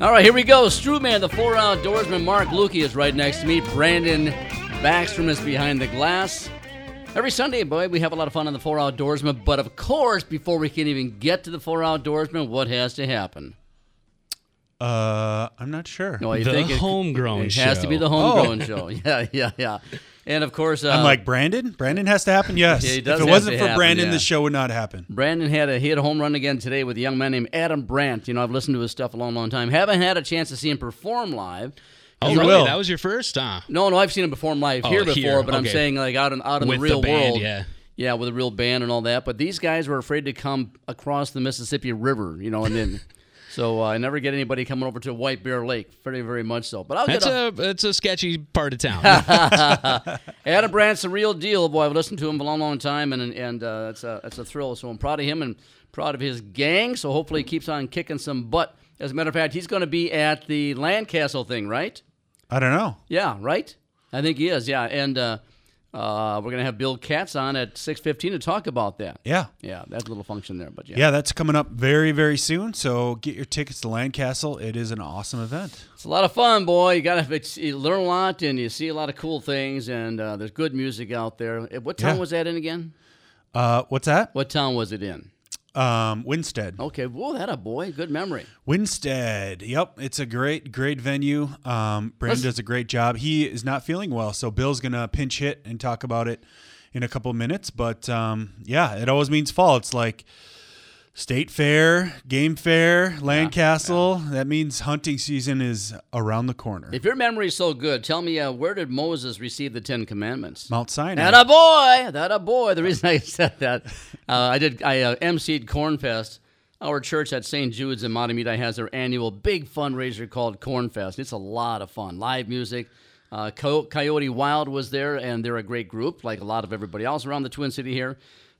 All right, here we go. Strewman, the four outdoorsman. Mark Lukey is right next to me. Brandon Backstrom is behind the glass. Every Sunday, boy, we have a lot of fun on the four outdoorsman. But of course, before we can even get to the four outdoorsman, what has to happen? Uh, I'm not sure. No, you The think it- homegrown It has to be the homegrown show. Yeah, yeah, yeah. And of course, uh, I'm like Brandon. Brandon has to happen. Yes. Yeah, he does if it have wasn't to for happen, Brandon, yeah. the show would not happen. Brandon had a hit a home run again today with a young man named Adam Brandt. You know, I've listened to his stuff a long, long time. Haven't had a chance to see him perform live. Oh, really? will. That was your first, huh? No, no, I've seen him perform live Oh, here before, here, but I'm saying like out in out in With the the real band, world. yeah. Yeah, with a real band and all that. But these guys were afraid to come across the Mississippi River, you know, and then so uh, I never get anybody coming over to White Bear Lake, very, very much so. But I'll That's get a, a that's a sketchy part of town. Adam Brandt's a real deal, boy. I've listened to him for a long, long time, and and uh, that's a that's a thrill. So I'm proud of him and proud of his gang. So hopefully he keeps on kicking some butt. As a matter of fact, he's going to be at the Landcastle thing, right? I don't know. Yeah, right. I think he is. Yeah, and uh, uh, we're going to have Bill Katz on at 6:15 to talk about that. Yeah. Yeah, that's a little function there, but yeah, Yeah, that's coming up very, very soon. So get your tickets to Landcastle. It is an awesome event. it's a lot of fun, boy. You got to you learn a lot and you see a lot of cool things, and uh, there's good music out there. Eh, What town Yeah. was that in again? Uh, what's that? What town was it in? Um, Winsted. Okay, whoa, that a boy, good memory. Winsted. Yep, it's a great, great venue. Um, Brandon does a great job. He is not feeling well, so Bill's gonna pinch hit and talk about it in a couple minutes. But um, yeah, it always means fall. It's like state fair, game fair, Landcastle. That means hunting season is around the corner. If your memory is so good, tell me uh, where did Moses receive the Ten Commandments? Mount Sinai. That a boy, that a boy. The reason I said that, uh, I did. I uh, emceed Cornfest. Our church at St. Jude's in Mahtomedi has their annual big fundraiser called Cornfest. It's a lot of fun. Live music. Uh, Coyote Wild was there, and they're a great group, like a lot of everybody else around the Twin City here.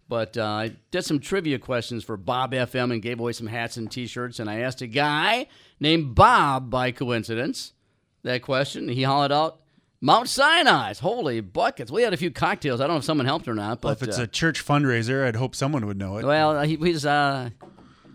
But uh, I did some trivia questions for Bob FM and gave away some hats and T-shirts. And I asked a guy named Bob by coincidence that question. He hollered out, Mount Sinai's. Holy buckets. We had a few cocktails. I don't know if someone helped or not, but Well, if it's uh, a church fundraiser, I'd hope someone would know it. well, he, he's uh,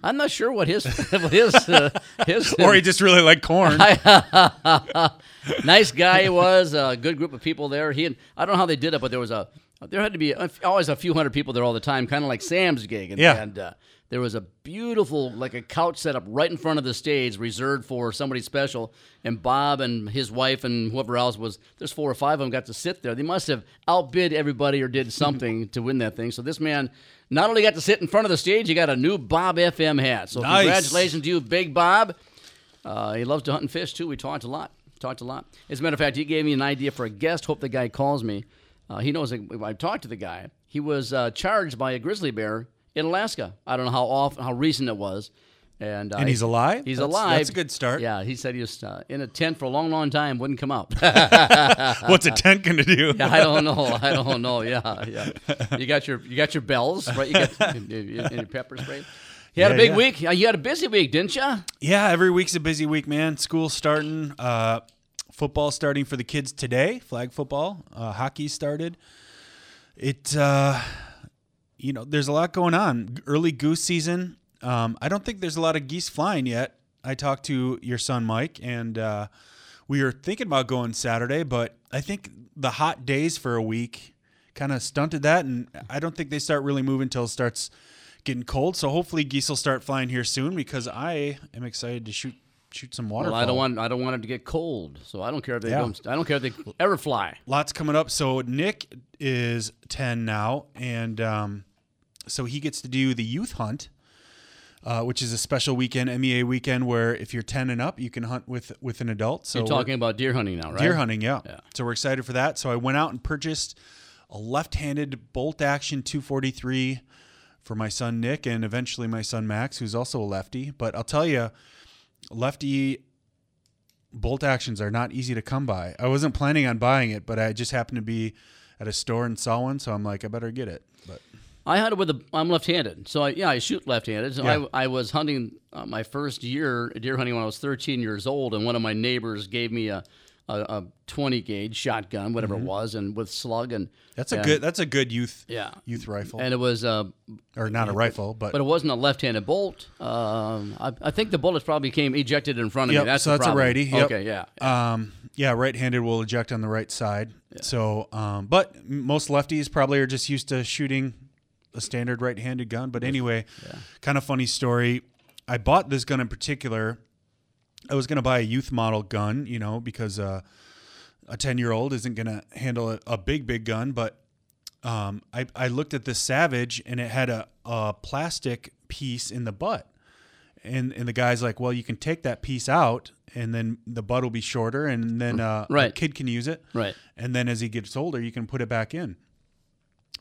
I'm not sure what his his uh, his or he just really liked corn. nice guy he was. A good group of people there. He and I don't know how they did it, but there was a there had to be a, always a few hundred people there all the time, kind of like Sam's gig. And, Yeah. and uh, there was a beautiful like a couch set up right in front of the stage, reserved for somebody special. And Bob and his wife and whoever else was there's four or five of them got to sit there. They must have outbid everybody or did something to win that thing. So this man. Not only got to sit in front of the stage, he got a new Bob FM hat. So Nice. congratulations to you, Big Bob. Uh, he loves to hunt and fish too. We talked a lot. Talked a lot. As a matter of fact, he gave me an idea for a guest. Hope the guy calls me. Uh, he knows. that- I talked to the guy. He was uh, charged by a grizzly bear in Alaska. I don't know how often, how recent it was. And, uh, And he's alive? He's That's- alive. that's a good start. Yeah, he said he was uh, in a tent for a long, long time, wouldn't come out. What's a tent gonna do? Yeah, I don't know. I don't know. Yeah, yeah. You got your you got your bells, right? You got and your pepper spray. You had a big yeah. week. You had a busy week, didn't you? Yeah, every week's a busy week, man. School's starting, uh, football starting for the kids today. Flag football, uh, hockey started. It, uh, you know, there's a lot going on. Early goose season. Um, I don't think there's a lot of geese flying yet. I talked to your son Mike, and uh, we were thinking about going Saturday, but I think the hot days for a week kind of stunted that, and I don't think they start really moving until it starts getting cold. So hopefully geese will start flying here soon because I am excited to shoot shoot some waterfowl. Well, I don't want I don't want it to get cold, so I don't care if they Yeah. don't. I don't care if they ever fly. lots coming up. So Nick is ten now, and um, so he gets to do the youth hunt, uh, which is a special weekend, MEA weekend, where if you're ten and up, you can hunt with with an adult. So You're talking about deer hunting now, right? deer hunting, yeah. Yeah. So we're excited for that. So I went out and purchased a left-handed bolt action 243 for my son Nick and eventually my son Max, who's also a lefty. But I'll tell you, lefty bolt actions are not easy to come by. I wasn't planning on buying it, but I just happened to be at a store and saw one, so I'm like, I better get it. But I hunted with a. I'm left-handed, so I, yeah, I shoot left-handed. So Yeah. I, I was hunting uh, my first year deer hunting when I was 13 years old, and one of my neighbors gave me a, a, a 20 gauge shotgun, whatever it was, and with slug and That's a and- good. That's a good youth. Yeah. Youth rifle, And it was, uh, or not a rifle, but, but it wasn't a left-handed bolt. Um, I, I think the bullets probably came ejected in front of Yep, me. That's so the that's a righty, yep. Okay, yeah. um, yeah, right-handed will eject on the right side. So, um, but most lefties probably are just used to shooting a standard right-handed gun. But anyway, kind of funny story. I bought this gun in particular. I was going to buy a youth model gun, you know, because uh, a ten-year-old isn't going to handle a, a big, big gun. But um, I, I looked at this Savage, and it had a, a plastic piece in the butt and and the guy's like, well, you can take that piece out, and then the butt will be shorter, and then uh, Right. a kid can use it, Right. and then as he gets older, you can put it back in.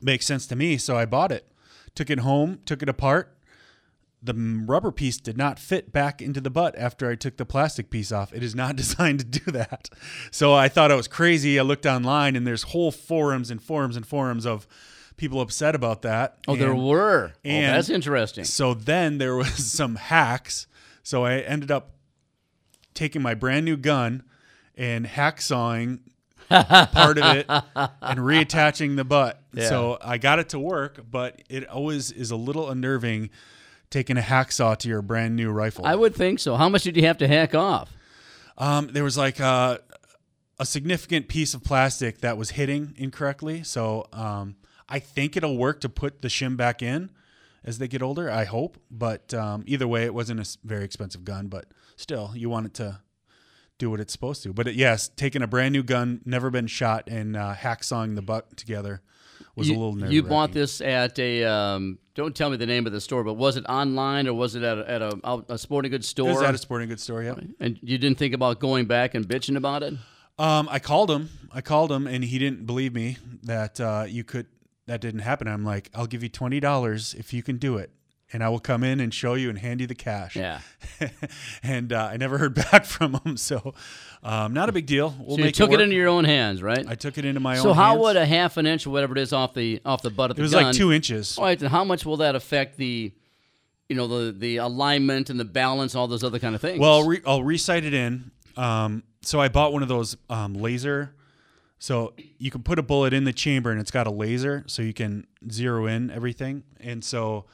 Makes sense to me, so I bought it, took it home, took it apart. The rubber piece did not fit back into the butt after I took the plastic piece off. It is not designed to do that. So I thought I was crazy. I looked online, and there's whole forums and forums and forums of people upset about that. Oh, there And- were. oh, and- that's interesting. so then there was some hacks. So I ended up taking my brand new gun and hacksawing part of it and reattaching the butt. Yeah. So I got it to work, but it always is a little unnerving taking a hacksaw to your brand new rifle. I would think so. How much did you have to hack off? Um, there was like a, a significant piece of plastic that was hitting incorrectly. So um, I think it'll work to put the shim back in as they get older. I hope. But um, either way, it wasn't a very expensive gun. But still, you want it to do what it's supposed to. But it, yes, taking a brand new gun, never been shot, and uh, hacksawing the butt together was you, a little nerve You bought this at a. Um, don't tell me the name of the store, but was it online or was it at a, at a, a sporting goods It store? was at a sporting goods store, yeah. and you didn't think about going back and bitching about it? Um, I called him. I called him, and he didn't believe me that uh, you could. That didn't happen. I'm like, I'll give you twenty dollars if you can do it, and I will come in and show you and hand you the cash. Yeah. and uh, I never heard back from him, so um, not a big deal. We'll So you make took it, work. into your own hands, right? I took it into my so own. So how hands. would a half an inch or whatever it is off the off the butt of It the gun? It was like two inches. All right, then how much will that affect the, you know, the the alignment and the balance, all those other kind of things? Well, I'll, re- I'll recite it in. Um, so I bought one of those um, laser. So you can put a bullet in the chamber and it's got a laser, so you can zero in everything. And so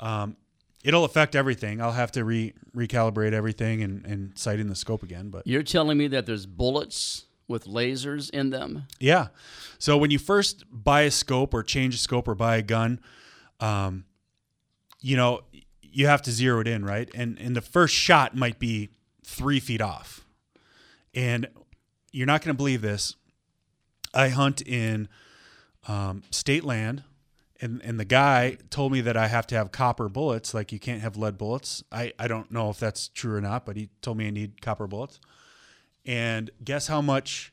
um, it'll affect everything. I'll have to re recalibrate everything and, and sight in the scope again. But you're telling me that there's bullets with lasers in them. yeah. So when you first buy a scope or change a scope or buy a gun, um, you know, you have to zero it in, right? And and the first shot might be three feet off. And you're not going to believe this. I hunt in um, state land, and and the guy told me that I have to have copper bullets, like you can't have lead bullets. I I don't know if that's true or not, but he told me I need copper bullets. And guess how much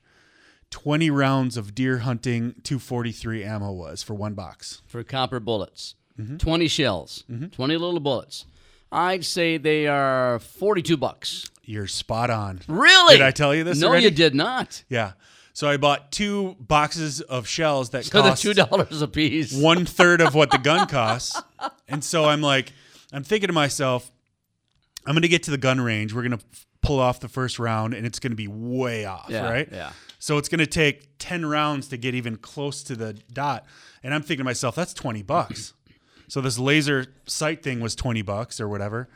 20 rounds of deer hunting 243 ammo was for one box? for copper bullets. Mm-hmm. 20 shells, 20 little bullets. I'd say they are 42 bucks. You're spot on. Really? Did I tell you this No, already? you did not. Yeah. So I bought two boxes of shells that So cost $2 a piece. one third of what the gun costs. And so I'm like, I'm thinking to myself, I'm going to get to the gun range. We're going to pull off the first round, and it's going to be way off, Yeah, right? yeah. So it's going to take 10 rounds to get even close to the dot. And I'm thinking to myself, that's 20 bucks. So this laser sight thing was 20 bucks or whatever.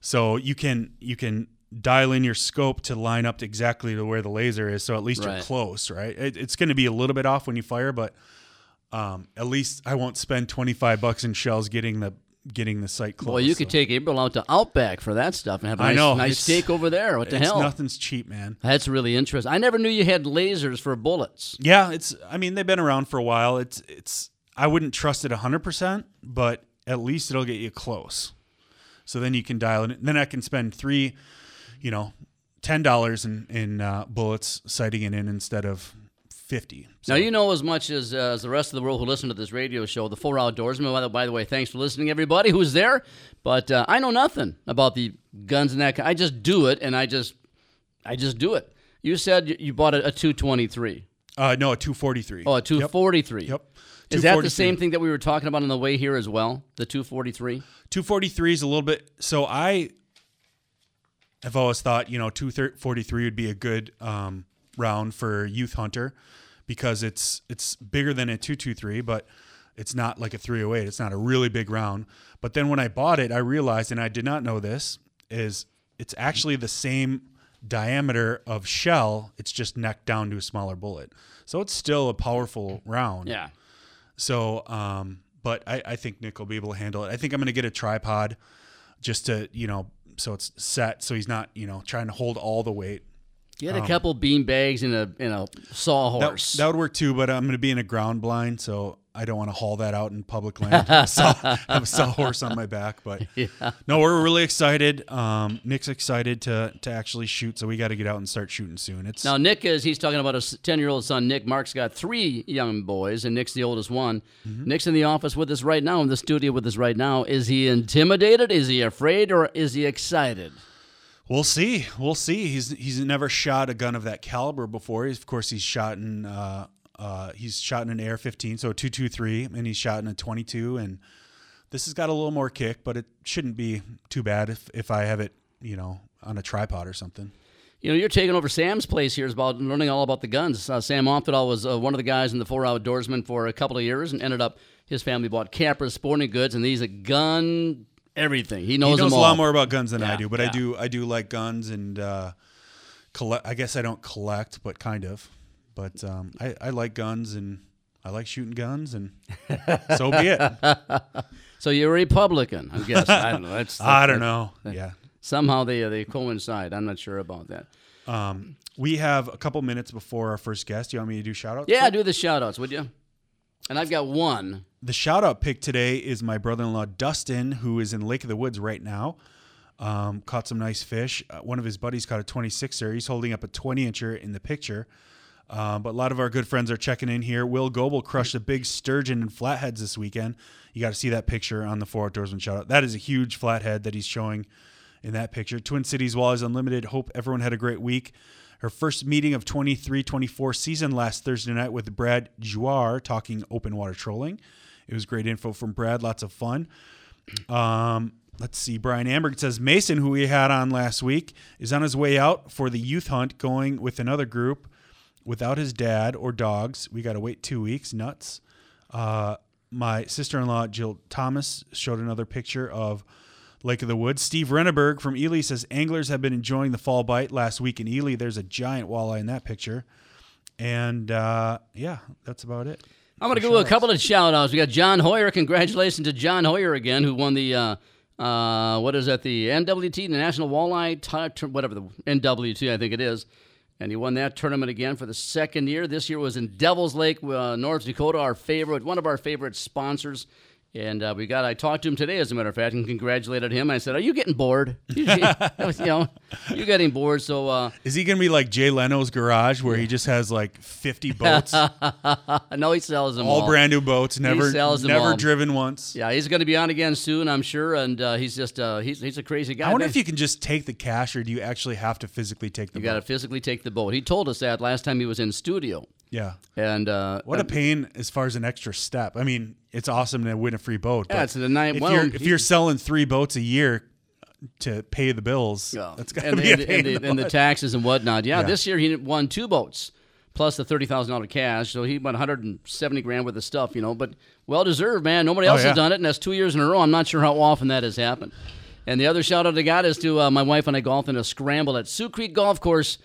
So you can you can dial in your scope to line up to exactly to where the laser is. So at least you're close, right? It, it's going to be a little bit off when you fire, but um, at least I won't spend 25 bucks in shells getting the getting the sight close. Well, you could so. take April out to Outback for that stuff and have a I nice, know, nice steak over there. What the hell? nothing's cheap, man. That's really interesting. I never knew you had lasers for bullets. Yeah, it's. I mean, they've been around for a while. It's. It's. I wouldn't trust it hundred percent, but at least it'll get you close. So then you can dial it. Then I can spend three, you know, ten dollars in in uh, bullets sighting it in instead of fifty. So, Now you know as much as, uh, as the rest of the world who listen to this radio show, the Four Outdoorsmen. By the, by the way, thanks for listening, everybody who's there. But uh, I know nothing about the guns and that. I just do it, and I just, I just do it. You said you- bought a, a 223. uh, no, a two forty three. Oh, a 243. Yep. Is that the same thing that we were talking about on the way here as well? The 243. Two forty three is a little bit. So I have always thought, you know, two forty three would be a good um, round for youth hunter because it's it's bigger than a 223 but it's not like a 308 it's not a really big round. But then when i bought it i realized and i did not know this is it's actually the same diameter of shell. It's just necked down to a smaller bullet. So it's still a powerful round. Yeah. so, um, but I, I think Nick will be able to handle it. I think I'm going to get a tripod just to, you know, so it's set so he's not, you know, trying to hold all the weight. Get a couple bean bags and a and a Um, That, sawhorse. that would work too, but I'm going to be in a ground blind, so I don't want to haul that out in public land. I saw, have a sawhorse on my back, but no, we're really excited. Um, Nick's excited to to actually shoot, so we got to get out and start shooting soon. It's Now, Nick is, he's talking about his 10 year old son, Nick. Mark's got three young boys, and Nick's the oldest one. Mm-hmm. Nick's in the office with us right now, in the studio with us right now. Is he intimidated? Is he afraid? Or is he excited? We'll see. We'll see. He's he's never shot a gun of that caliber before. He's, of course, he's shot in uh, uh, he's shot in an AR-15, so a 223, and he's shot in a 22. And this has got a little more kick, but it shouldn't be too bad if if I have it, you know, on a tripod or something. You know, you're taking over Sam's place here is about learning all about the guns. Uh, Sam Oftedal was uh, one of the guys in the Four Outdoorsman for a couple of years and ended up, his family bought Capra Sporting Goods, and he's a gun everything. He knows, He knows a lot more about guns than I do, but I do I do like guns and uh, collect. I guess I don't collect, but kind of. But um, I, I like guns and I like shooting guns, and so be it. So you're a Republican, I guess. I don't know. That's, I don't know. Yeah. Somehow they, uh, they coincide. I'm not sure about that. Um, we have a couple minutes before our first guest. Do you want me to do shout outs? Yeah, do the shout outs, would you? And I've got one. The shout out pick today is my brother in law, Dustin, who is in Lake of the Woods right now. Um, caught some nice fish. Uh, one of his buddies caught a 26er. He's holding up a 20 incher in the picture. Um, but a lot of our good friends are checking in here. Will Goebel crushed a big sturgeon in flatheads this weekend. You got to see that picture on the Four Outdoorsman shout out. That is a huge flathead that he's showing in that picture. Twin Cities Walleyes Unlimited. Hope everyone had a great week. Her first meeting of 23 24 season last Thursday night with Brad Juar talking open water trolling. It was great info from Brad, lots of fun. Um, let's see. Brian Amberg says Mason, who we had on last week, is on his way out for the youth hunt going with another group without his dad or dogs. We got to wait two weeks. Nuts. Uh, my sister in law, Jill Thomas, showed another picture of Lake of the Woods. Steve Renneberg from Ely says anglers have been enjoying the fall bite last week in Ely. There's a giant walleye in that picture. And uh, yeah, that's about it. I'm going to go a couple of shout outs. We got John Hoyer. Congratulations to John Hoyer again, who won the, uh, uh, what is that, the NWT, the National Walleye, Ti- whatever the NWT, I think it is. And he won that tournament again for the second year. This year was in Devil's Lake, uh, North Dakota, our favorite, one of our favorite sponsors. And uh, we got, I talked to him today, as a matter of fact, and congratulated him. I said, Are you getting bored? you know, you getting bored. So, uh, Is he going to be like Jay Leno's garage where he just has like 50 boats, no, he sells them all all. brand new boats, never sells them never all. driven once? Yeah, he's going to be on again soon, I'm sure. And uh, he's just uh, he's he's a crazy guy. I wonder man. if you can just take the cash or do you actually have to physically take the boat? you got to physically take the boat. He told us that last time he was in studio. Yeah. And uh, What a pain as far as an extra step. I mean, it's awesome to win a free boat. Yeah, but it's the night- If well, you're if you're selling three boats a year to pay the bills, Yeah. that's got to and, be and, a pain and, the, the and the taxes and whatnot. Yeah, Yeah. this year he won two boats plus the thirty thousand dollar cash, so he won one hundred and seventy grand worth of stuff. You know, but well deserved, man. Nobody else Oh, yeah. has done it, and that's two years in a row. I'm not sure how often that has happened. And the other shout out I got is to uh, my wife and I golfed in a scramble at Sioux Creek Golf Course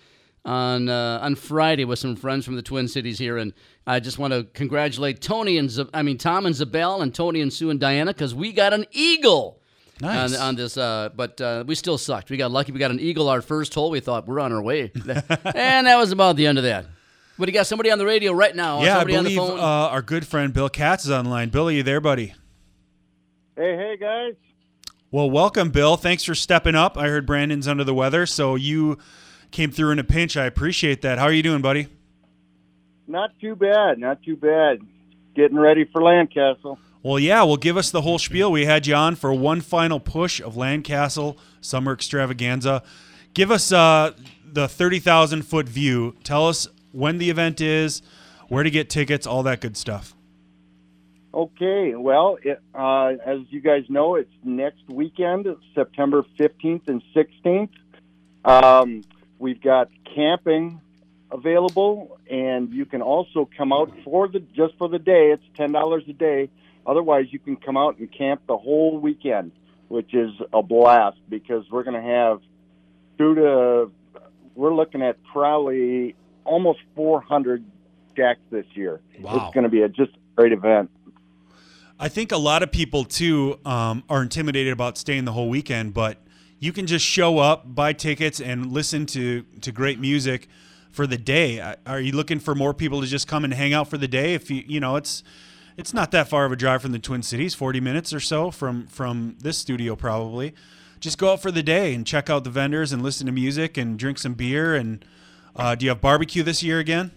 on uh, on Friday with some friends from the Twin Cities here, and I just want to congratulate Tony and Z- I mean Tom and Zabel and Tony and Sue and Diana because we got an eagle Nice. on, on this. Uh, but uh, we still sucked. We got lucky. We got an eagle our first hole. We thought we're on our way, and that was about the end of that. But you got somebody on the radio right now. yeah, I believe on the phone. uh, our good friend Bill Katz is online. Billy, you there, buddy? Hey, hey, guys. Well, welcome, Bill. Thanks for stepping up. I heard Brandon's under the weather, so you came through in a pinch. I appreciate that. How are you doing, buddy? Not too bad. Not too bad. Getting ready for Landcastle. Well, yeah, well, give us the whole spiel. We had you on for one final push of Landcastle Summer Extravaganza. Give us uh, the 30,000 foot view. Tell us when the event is, where to get tickets, all that good stuff. Okay. Well, it, uh, as you guys know, it's next weekend, September 15th and 16th. Um, we've got camping available, and you can also come out for the just for the day. It's ten dollars a day. Otherwise, you can come out and camp the whole weekend, which is a blast because we're going to have through to we're looking at probably almost 400 jacks this year. Wow. It's going to be a just great event. I think a lot of people too um, are intimidated about staying the whole weekend, but you can just show up, buy tickets, and listen to to great music for the day. Are you looking for more people to just come and hang out for the day? If you you know it's it's not that far of a drive from the Twin Cities, forty minutes or so from from this studio probably. Just go out for the day and check out the vendors and listen to music and drink some beer. And uh, do you have barbecue this year again?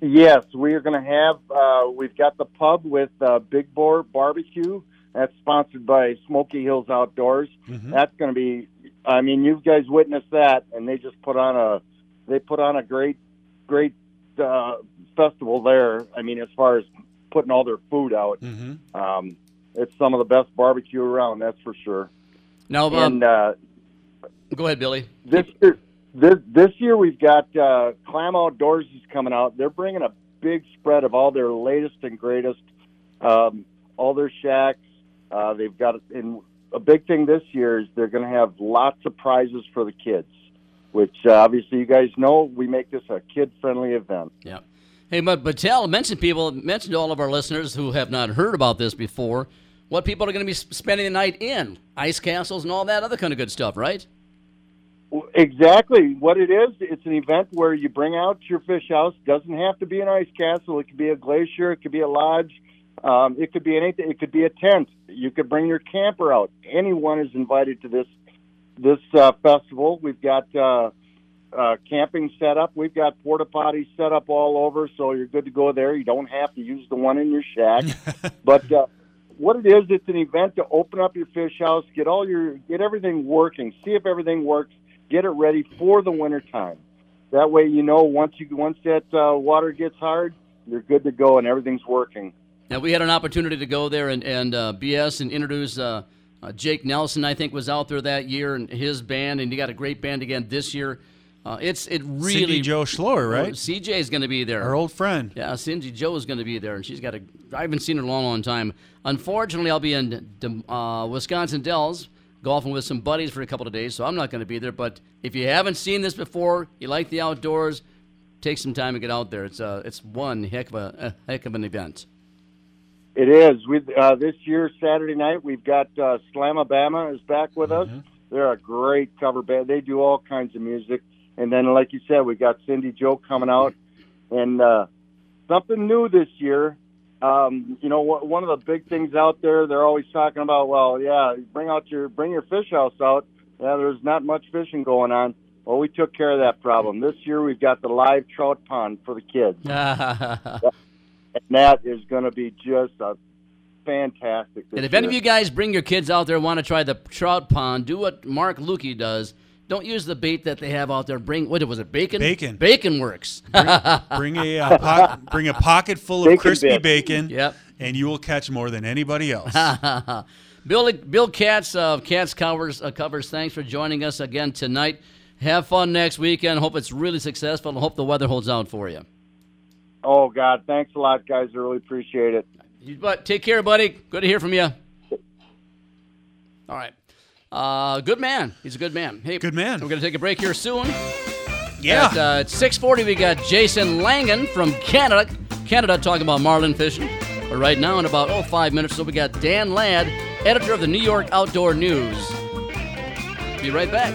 Yes, we are going to have. Uh, we've got the pub with uh, Big Boar Barbecue. That's sponsored by Smoky Hills Outdoors. That's going to be. I mean, you guys witnessed that, and they just put on a. They put on a great, great uh, festival there. I mean, as far as putting all their food out, Mm-hmm. um, it's some of the best barbecue around. That's for sure. Now, um, And uh, go ahead, Billy. this year, this this year we've got uh, Clam Outdoors is coming out. They're bringing a big spread of all their latest and greatest, um, all their shacks. Uh, they've got and a big thing this year is they're going to have lots of prizes for the kids, which uh, obviously you guys know we make this a kid friendly event. Yeah. Hey, but but tell mention people mention to all of our listeners who have not heard about this before what people are going to be spending the night in ice castles and all that other kind of good stuff, right? Exactly what it is. It's an event where you bring out your fish house. Doesn't have to be an ice castle. It could be a glacier. It could be a lodge. Um, it could be anything. It could be a tent. You could bring your camper out. Anyone is invited to this this uh, festival. We've got uh, uh, camping set up. We've got porta potties set up all over, so you're good to go there. You don't have to use the one in your shack. but uh, what it is, it's an event to open up your fish house, get all your get everything working, see if everything works, get it ready for the winter time. That way, you know once you once that uh, water gets hard, you're good to go and everything's working. Now we had an opportunity to go there and and uh, BS and introduce uh, uh, Jake Nelson. I think was out there that year and his band, and you got a great band again this year. Uh, it's it really Cindy Joe Schloer, right? CJ is going to be there. Our old friend. Yeah, Cindy Joe is going to be there, and she's got a. I haven't seen her in a long, long time. Unfortunately, I'll be in uh, Wisconsin Dells golfing with some buddies for a couple of days, so I'm not going to be there. But if you haven't seen this before, you like the outdoors, take some time to get out there. It's uh, it's one heck of a, a heck of an event. It is. We uh, this year Saturday night we've got uh, Slamabama is back with us. They're a great cover band. They do all kinds of music. And then, like you said, we got Cindy Joe coming out, and uh, something new this year. Um, you know, wh- one of the big things out there, they're always talking about. Well, yeah, bring out your bring your fish house out. Yeah, there's not much fishing going on. Well, we took care of that problem. This year we've got the live trout pond for the kids and that is going to be just a fantastic. And if any of you guys bring your kids out there want to try the trout pond, do what Mark Lukey does. Don't use the bait that they have out there. Bring what was it? Bacon. Bacon. Bacon works. Bring a uh, po- bring a pocket full of Bacon crispy bits. bacon. Yep. And you will catch more than anybody else. Bill Bill Katz of Katz Covers uh, Covers. Thanks for joining us again tonight. Have fun next weekend. Hope it's really successful. and hope the weather holds out for you. Oh God, thanks a lot, guys. I really appreciate it. You- But take care, buddy. Good to hear from you. All right. Uh, good man. He's a good man. Hey, Good man. We're gonna take a break here soon. yeah. At, uh, at 6:40, we got Jason Langen from Canada. Canada talking about marlin fishing. But right now, in about oh five minutes, so we got Dan Ladd, editor of the New York Outdoor News. Be right back.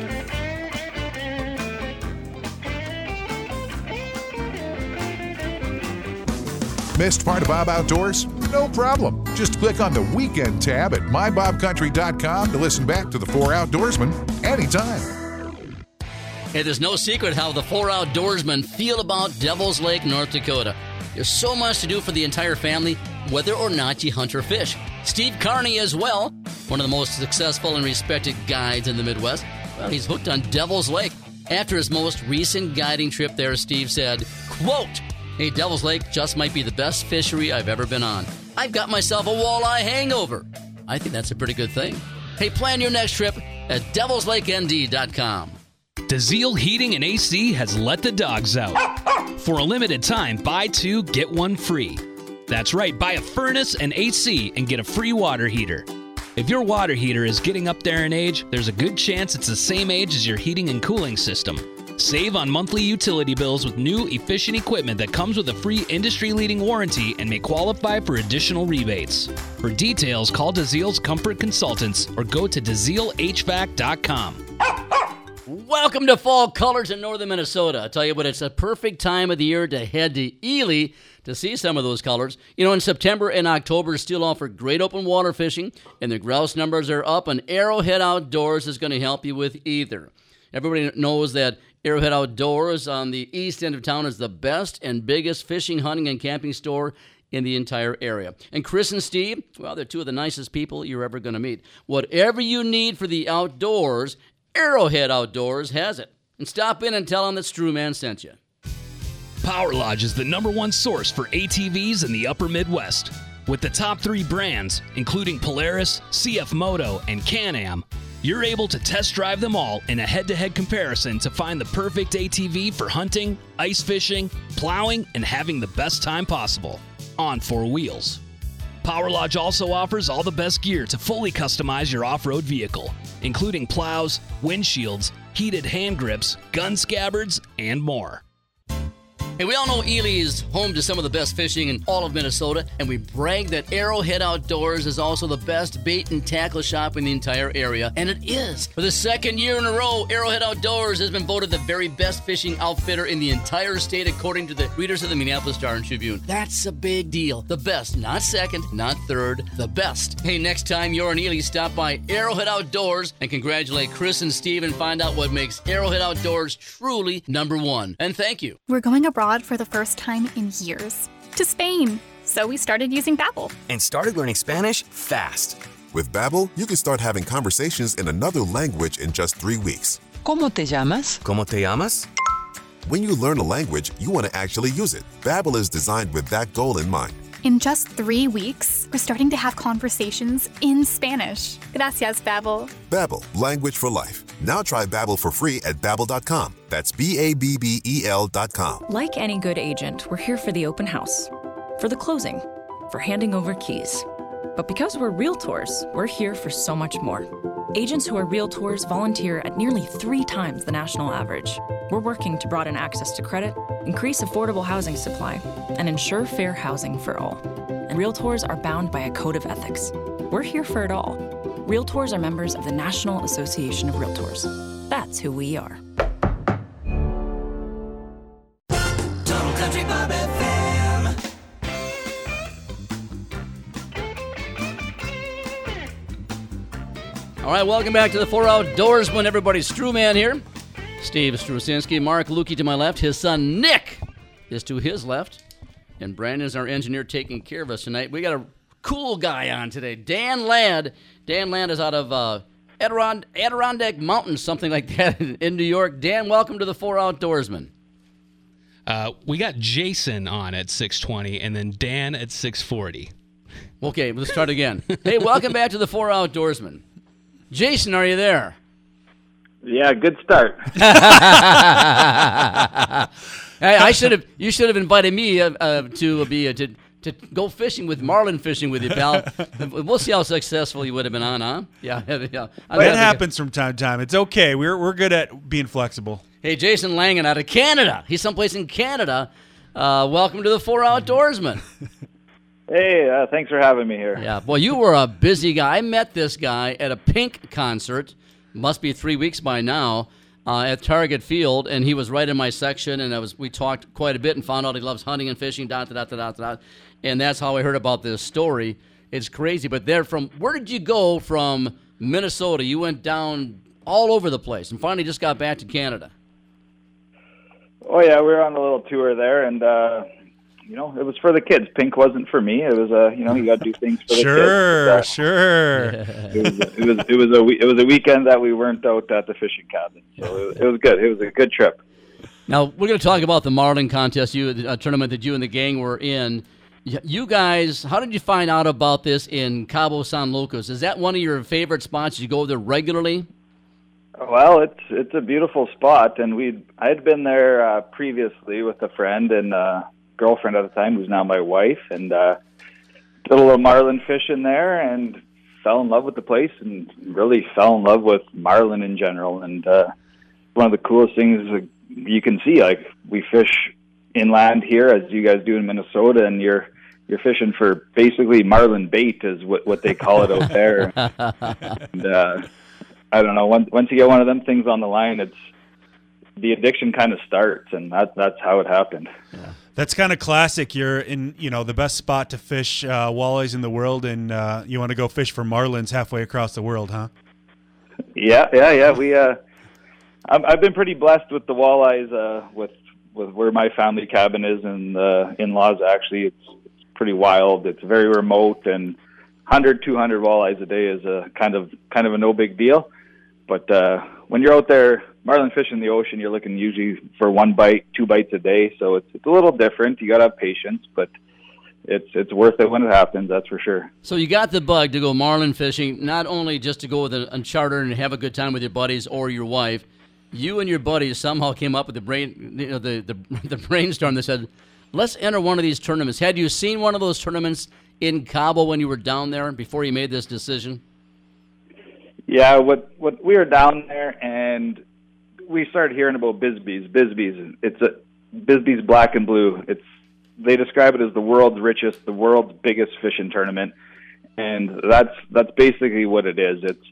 Missed part of Bob Outdoors? No problem. Just click on the weekend tab at mybobcountry.com to listen back to the four outdoorsmen anytime. It is no secret how the four outdoorsmen feel about Devil's Lake, North Dakota. There's so much to do for the entire family, whether or not you hunt or fish. Steve Carney as well, one of the most successful and respected guides in the Midwest. Well, he's hooked on Devil's Lake. After his most recent guiding trip there, Steve said, quote, Hey, Devil's Lake just might be the best fishery I've ever been on. I've got myself a walleye hangover. I think that's a pretty good thing. Hey, plan your next trip at devilslakend.com. DeZiel Heating and AC has let the dogs out. For a limited time, buy two, get one free. That's right, buy a furnace and AC and get a free water heater. If your water heater is getting up there in age, there's a good chance it's the same age as your heating and cooling system. Save on monthly utility bills with new efficient equipment that comes with a free industry leading warranty and may qualify for additional rebates. For details, call DeZiel's Comfort Consultants or go to DeZielHVAC.com. Welcome to Fall Colors in northern Minnesota. I tell you what, it's a perfect time of the year to head to Ely to see some of those colors. You know, in September and October, still offer great open water fishing, and the grouse numbers are up, and Arrowhead Outdoors is going to help you with either. Everybody knows that Arrowhead Outdoors on the east end of town is the best and biggest fishing, hunting, and camping store in the entire area. And Chris and Steve, well, they're two of the nicest people you're ever going to meet. Whatever you need for the outdoors, Arrowhead Outdoors has it. And stop in and tell them that Strewman sent you. Power Lodge is the number one source for ATVs in the upper Midwest. With the top three brands, including Polaris, CF Moto, and Can Am, you're able to test drive them all in a head to head comparison to find the perfect ATV for hunting, ice fishing, plowing, and having the best time possible on four wheels. Power Lodge also offers all the best gear to fully customize your off road vehicle, including plows, windshields, heated hand grips, gun scabbards, and more. Hey, we all know Ely is home to some of the best fishing in all of Minnesota, and we brag that Arrowhead Outdoors is also the best bait and tackle shop in the entire area, and it is. For the second year in a row, Arrowhead Outdoors has been voted the very best fishing outfitter in the entire state, according to the readers of the Minneapolis Star and Tribune. That's a big deal. The best, not second, not third, the best. Hey, next time you're in Ely, stop by Arrowhead Outdoors and congratulate Chris and Steve and find out what makes Arrowhead Outdoors truly number one. And thank you. We're going abroad for the first time in years to Spain. So we started using Babbel. and started learning Spanish fast. With Babbel, you can start having conversations in another language in just three weeks. ¿Cómo te llamas? ¿Cómo te llamas? When you learn a language, you want to actually use it. Babbel is designed with that goal in mind. In just three weeks, we're starting to have conversations in Spanish. Gracias, Babbel. Babbel, language for life. Now try Babbel for free at babbel.com. That's B A B B E L dot com. Like any good agent, we're here for the open house, for the closing, for handing over keys. But because we're realtors, we're here for so much more. Agents who are realtors volunteer at nearly three times the national average. We're working to broaden access to credit, increase affordable housing supply, and ensure fair housing for all. And realtors are bound by a code of ethics. We're here for it all. Realtors are members of the National Association of Realtors. That's who we are. All right, welcome back to the Four Outdoorsman. Everybody, Strewman here. Steve Strusinski, Mark Lukey to my left. His son Nick is to his left. And Brandon's our engineer taking care of us tonight. We got a cool guy on today, Dan Ladd. Dan Ladd is out of uh, Adirond- Adirondack Mountains, something like that, in New York. Dan, welcome to the Four Outdoorsmen. Uh, we got Jason on at 620 and then Dan at 640. Okay, let's start again. hey, welcome back to the Four Outdoorsman. Jason, are you there? Yeah, good start. Hey, I should have. You should have invited me uh, uh, to be uh, to to go fishing with marlin fishing with you, pal. we'll see how successful you would have been on, huh? Yeah, yeah. I'm It happy- happens from time to time. It's okay. We're, we're good at being flexible. Hey, Jason Langen out of Canada. He's someplace in Canada. Uh, welcome to the Four Outdoorsman. Hey, uh, thanks for having me here. Yeah, boy, you were a busy guy. I met this guy at a Pink concert. Must be three weeks by now. Uh, at Target Field, and he was right in my section, and I was we talked quite a bit and found out he loves hunting and fishing. Dot dot dot dot dot, and that's how I heard about this story. It's crazy, but there from where did you go from Minnesota? You went down all over the place, and finally just got back to Canada. Oh yeah, we were on a little tour there, and uh, you know, it was for the kids. Pink wasn't for me. It was, a, you know, you got to do things for the Sure, kids. sure. It was, it was, it was a, it was a weekend that we weren't out at the fishing cabin, so it, it was good. It was a good trip. Now we're going to talk about the Marlin contest, you a tournament that you and the gang were in. You guys, how did you find out about this in Cabo San Lucas? Is that one of your favorite spots? You go there regularly? Well, it's it's a beautiful spot, and we I had been there uh, previously with a friend and uh, girlfriend at the time, who's now my wife, and uh, did a little marlin fishing there, and fell in love with the place, and really fell in love with marlin in general. And uh, one of the coolest things you can see, like we fish inland here, as you guys do in Minnesota, and you're you're fishing for basically marlin bait, is what what they call it out there. and, uh, I don't know. Once once you get one of them things on the line, it's the addiction kind of starts, and that that's how it happened. That's kind of classic. You're in, you know, the best spot to fish uh, walleyes in the world, and uh, you want to go fish for marlins halfway across the world, huh? Yeah, yeah, yeah. We uh, I've been pretty blessed with the walleyes, uh, with with where my family cabin is and the in-laws. Actually, it's, it's pretty wild. It's very remote, and 100, 200 walleyes a day is a kind of kind of a no big deal. But uh, when you're out there marlin fishing in the ocean, you're looking usually for one bite, two bites a day. So it's it's a little different. You got to have patience, but it's it's worth it when it happens. That's for sure. So you got the bug to go marlin fishing, not only just to go with a, a charter and have a good time with your buddies or your wife. You and your buddies somehow came up with the brain, you know, the, the the brainstorm that said, "Let's enter one of these tournaments." Had you seen one of those tournaments in Cabo when you were down there before you made this decision? Yeah, what what we were down there and we started hearing about Bisbee's. Bisbee's, it's a Bisbee's Black and Blue. It's they describe it as the world's richest, the world's biggest fishing tournament, and that's that's basically what it is. It's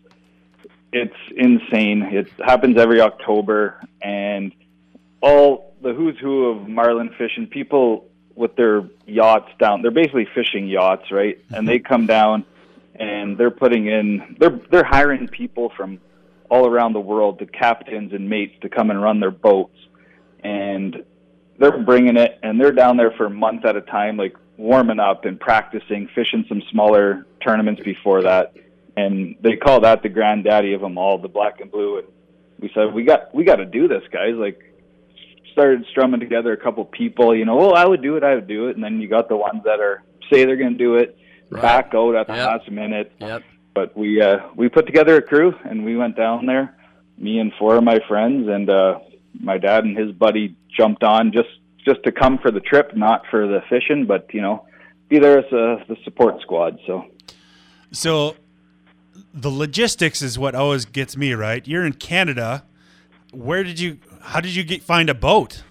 it's insane. It happens every October, and all the who's who of marlin fishing people with their yachts down. They're basically fishing yachts, right? And they mm-hmm. come down and they're putting in they're they're hiring people from all around the world, the captains and mates to come and run their boats. And they're bringing it and they're down there for a month at a time like warming up and practicing fishing some smaller tournaments before that and they call that the granddaddy of them all the black and blue and we said we got we got to do this guys like started strumming together a couple people you know oh i would do it i would do it and then you got the ones that are say they're going to do it Right. back out at the Yep. last minute Yep. But we uh we put together a crew and we went down there me and four of my friends and uh my dad and his buddy jumped on just just to come for the trip not for the fishing but you know be there as a, the support squad so So the logistics is what always gets me right. You're in Canada. Where did you? How did you get find a boat?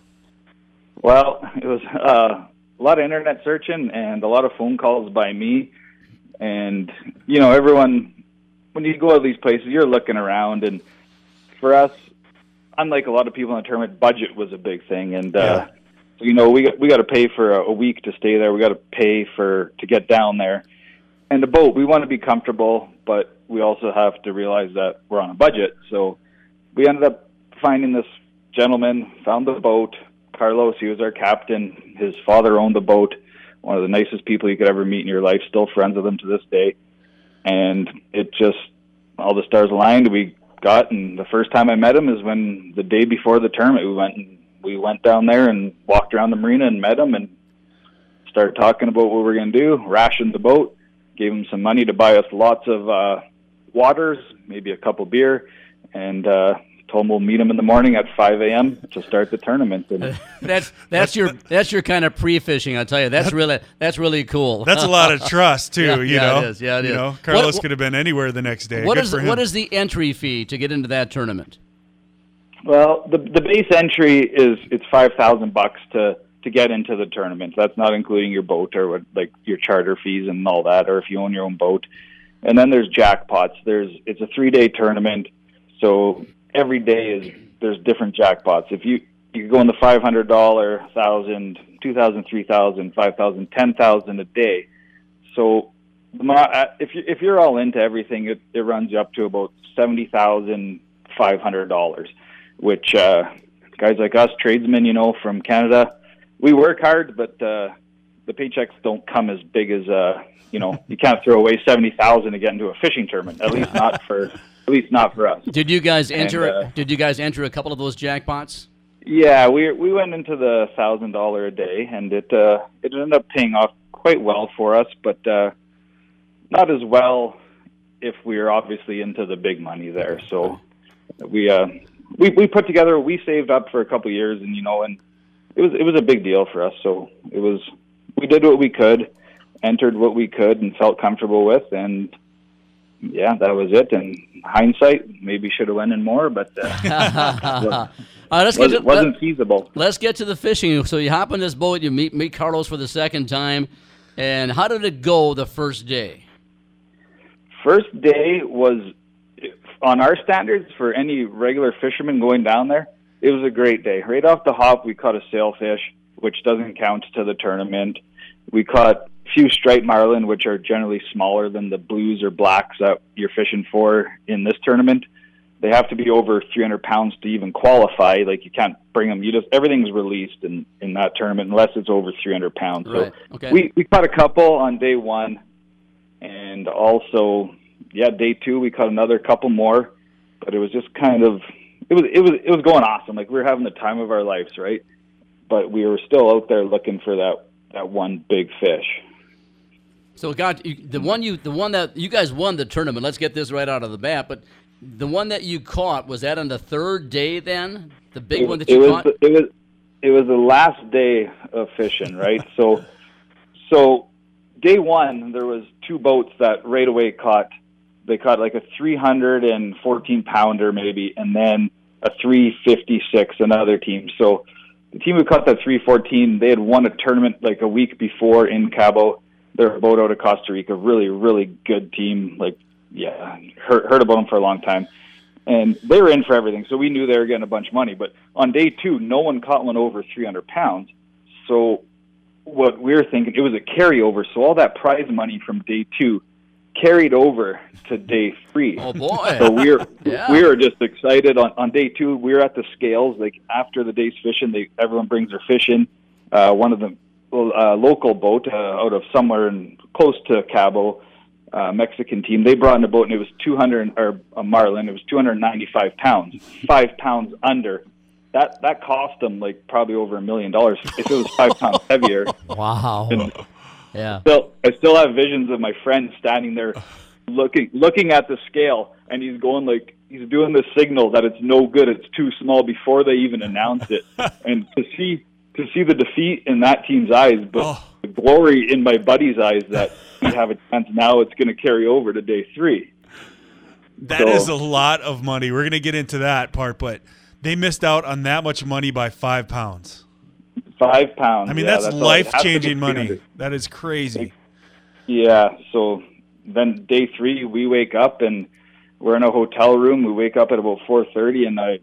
Well, it was uh, a lot of internet searching and a lot of phone calls by me. And, you know, everyone, when you go to these places, you're looking around. And for us, unlike a lot of people in the tournament, budget was a big thing. And, uh, you know, we we got to pay for a, a week to stay there. We got to pay for to get down there. And the boat, we want to be comfortable, but we also have to realize that we're on a budget. So we ended up finding this gentleman, found the boat. Carlos, he was our captain. His father owned the boat. One of the nicest people you could ever meet in your life. Still friends with him to this day. And it just all the stars aligned. We got, and the first time I met him is when the day before the tournament we went and we went down there and walked around the marina and met him and started talking about what we were going to do. Rationed the boat, gave him some money to buy us lots of uh, waters, maybe a couple beer, and uh, told him we'll meet him in the morning at 5 a.m. to start the tournament. And That's that's your that's your kind of pre-fishing. I'll tell you. That's really that's really cool. That's a lot of trust too. Yeah, you yeah, know, it is. Yeah, it you is. know, Carlos what- could have been anywhere the next day. What Good is for him. what is the entry fee to get into that tournament? Well, the the base entry is it's five thousand bucks to to get into the tournament. That's not including your boat or what like your charter fees and all that, or if you own your own boat. And then there's jackpots. There's it's a three day tournament, so every day is there's different jackpots. If you you go in the five hundred dollar, thousand, two thousand, three thousand, five thousand, ten thousand a day. So if you if you're all into everything, it, it runs you up to about seventy thousand five hundred dollars, which uh, guys like us, tradesmen, you know, from Canada, we work hard, but uh, the paychecks don't come as big as uh, you know. You can't throw away seventy thousand to get into a fishing tournament. At least not for at least not for us. Did you guys And, enter? uh, did you guys enter a couple of those jackpots? Yeah, we we went into the thousand dollar a day, and it uh, it ended up paying off quite well for us, but uh, not as well if we were obviously into the big money there. So we uh, we we put together. We saved up for a couple of years, and you know, and it was it was a big deal for us. So it was we did what we could, entered what we could, and felt comfortable with, and yeah, that was it. And hindsight, maybe should have went in more, but uh, All right, let's was, get to, wasn't let, feasible. let's get to the fishing. So you hop on this boat, you meet meet Carlos for the second time, and how did it go the first day? First day was on our standards for any regular fisherman going down there. It was a great day. Right off the hop, we caught a sailfish, which doesn't count to the tournament. We caught a few striped marlin, which are generally smaller than the blues or blacks that you're fishing for in this tournament. They have to be over 300 pounds to even qualify. Like you can't bring them. You just everything's released in in that tournament unless it's over 300 pounds. Right. So Okay. we we caught a couple on day one, and also yeah, day two we caught another couple more. But it was just kind of it was it was it was going awesome. Like we were having the time of our lives, right? But we were still out there looking for that that one big fish. So got you, the one you the one that you guys won the tournament. Let's get this right out of the bat. But the one that you caught was that on the third day then? The big it, one that you it you was caught? it was it was the last day of fishing, right? so so day one there was two boats that right away caught they caught like a 314 pounder maybe and then a 356 another team. So the team who caught that 314 they had won a tournament like a week before in Cabo. They're a boat out of Costa Rica, really really good team. Like yeah, heard, heard about them for a long time and they were in for everything. So we knew they were getting a bunch of money. But on day two, no one caught one over 300 pounds. So what we were thinking, it was a carryover. So all that prize money from day two carried over to day three. Oh boy! So we were Yeah. we were just excited on on day two. We were at the scales. Like after the day's fishing, they everyone brings their fish in. Uh, one of the uh, local boat uh, out of somewhere in close to Cabo, uh, Mexican team. They brought in a boat and it was 200 or a marlin. It was 295 pounds, five pounds under. That that cost them like probably over a million dollars if it was five pounds heavier. Wow. And Yeah. still, I still have visions of my friend standing there, looking looking at the scale, and he's going like he's doing the signal that it's no good, it's too small before they even announce it, and to see to see the defeat in that team's eyes, but oh. the glory in my buddy's eyes that we have a chance now. It's going to carry over to day three. That is So- a lot of money. We're gonna get into that part, but they missed out on that much money by five pounds. Five pounds. I mean, yeah, that's, all. It has to be life changing money. That is crazy. Yeah. So then day three, we wake up and we're in a hotel room. We wake up at about four thirty, and I,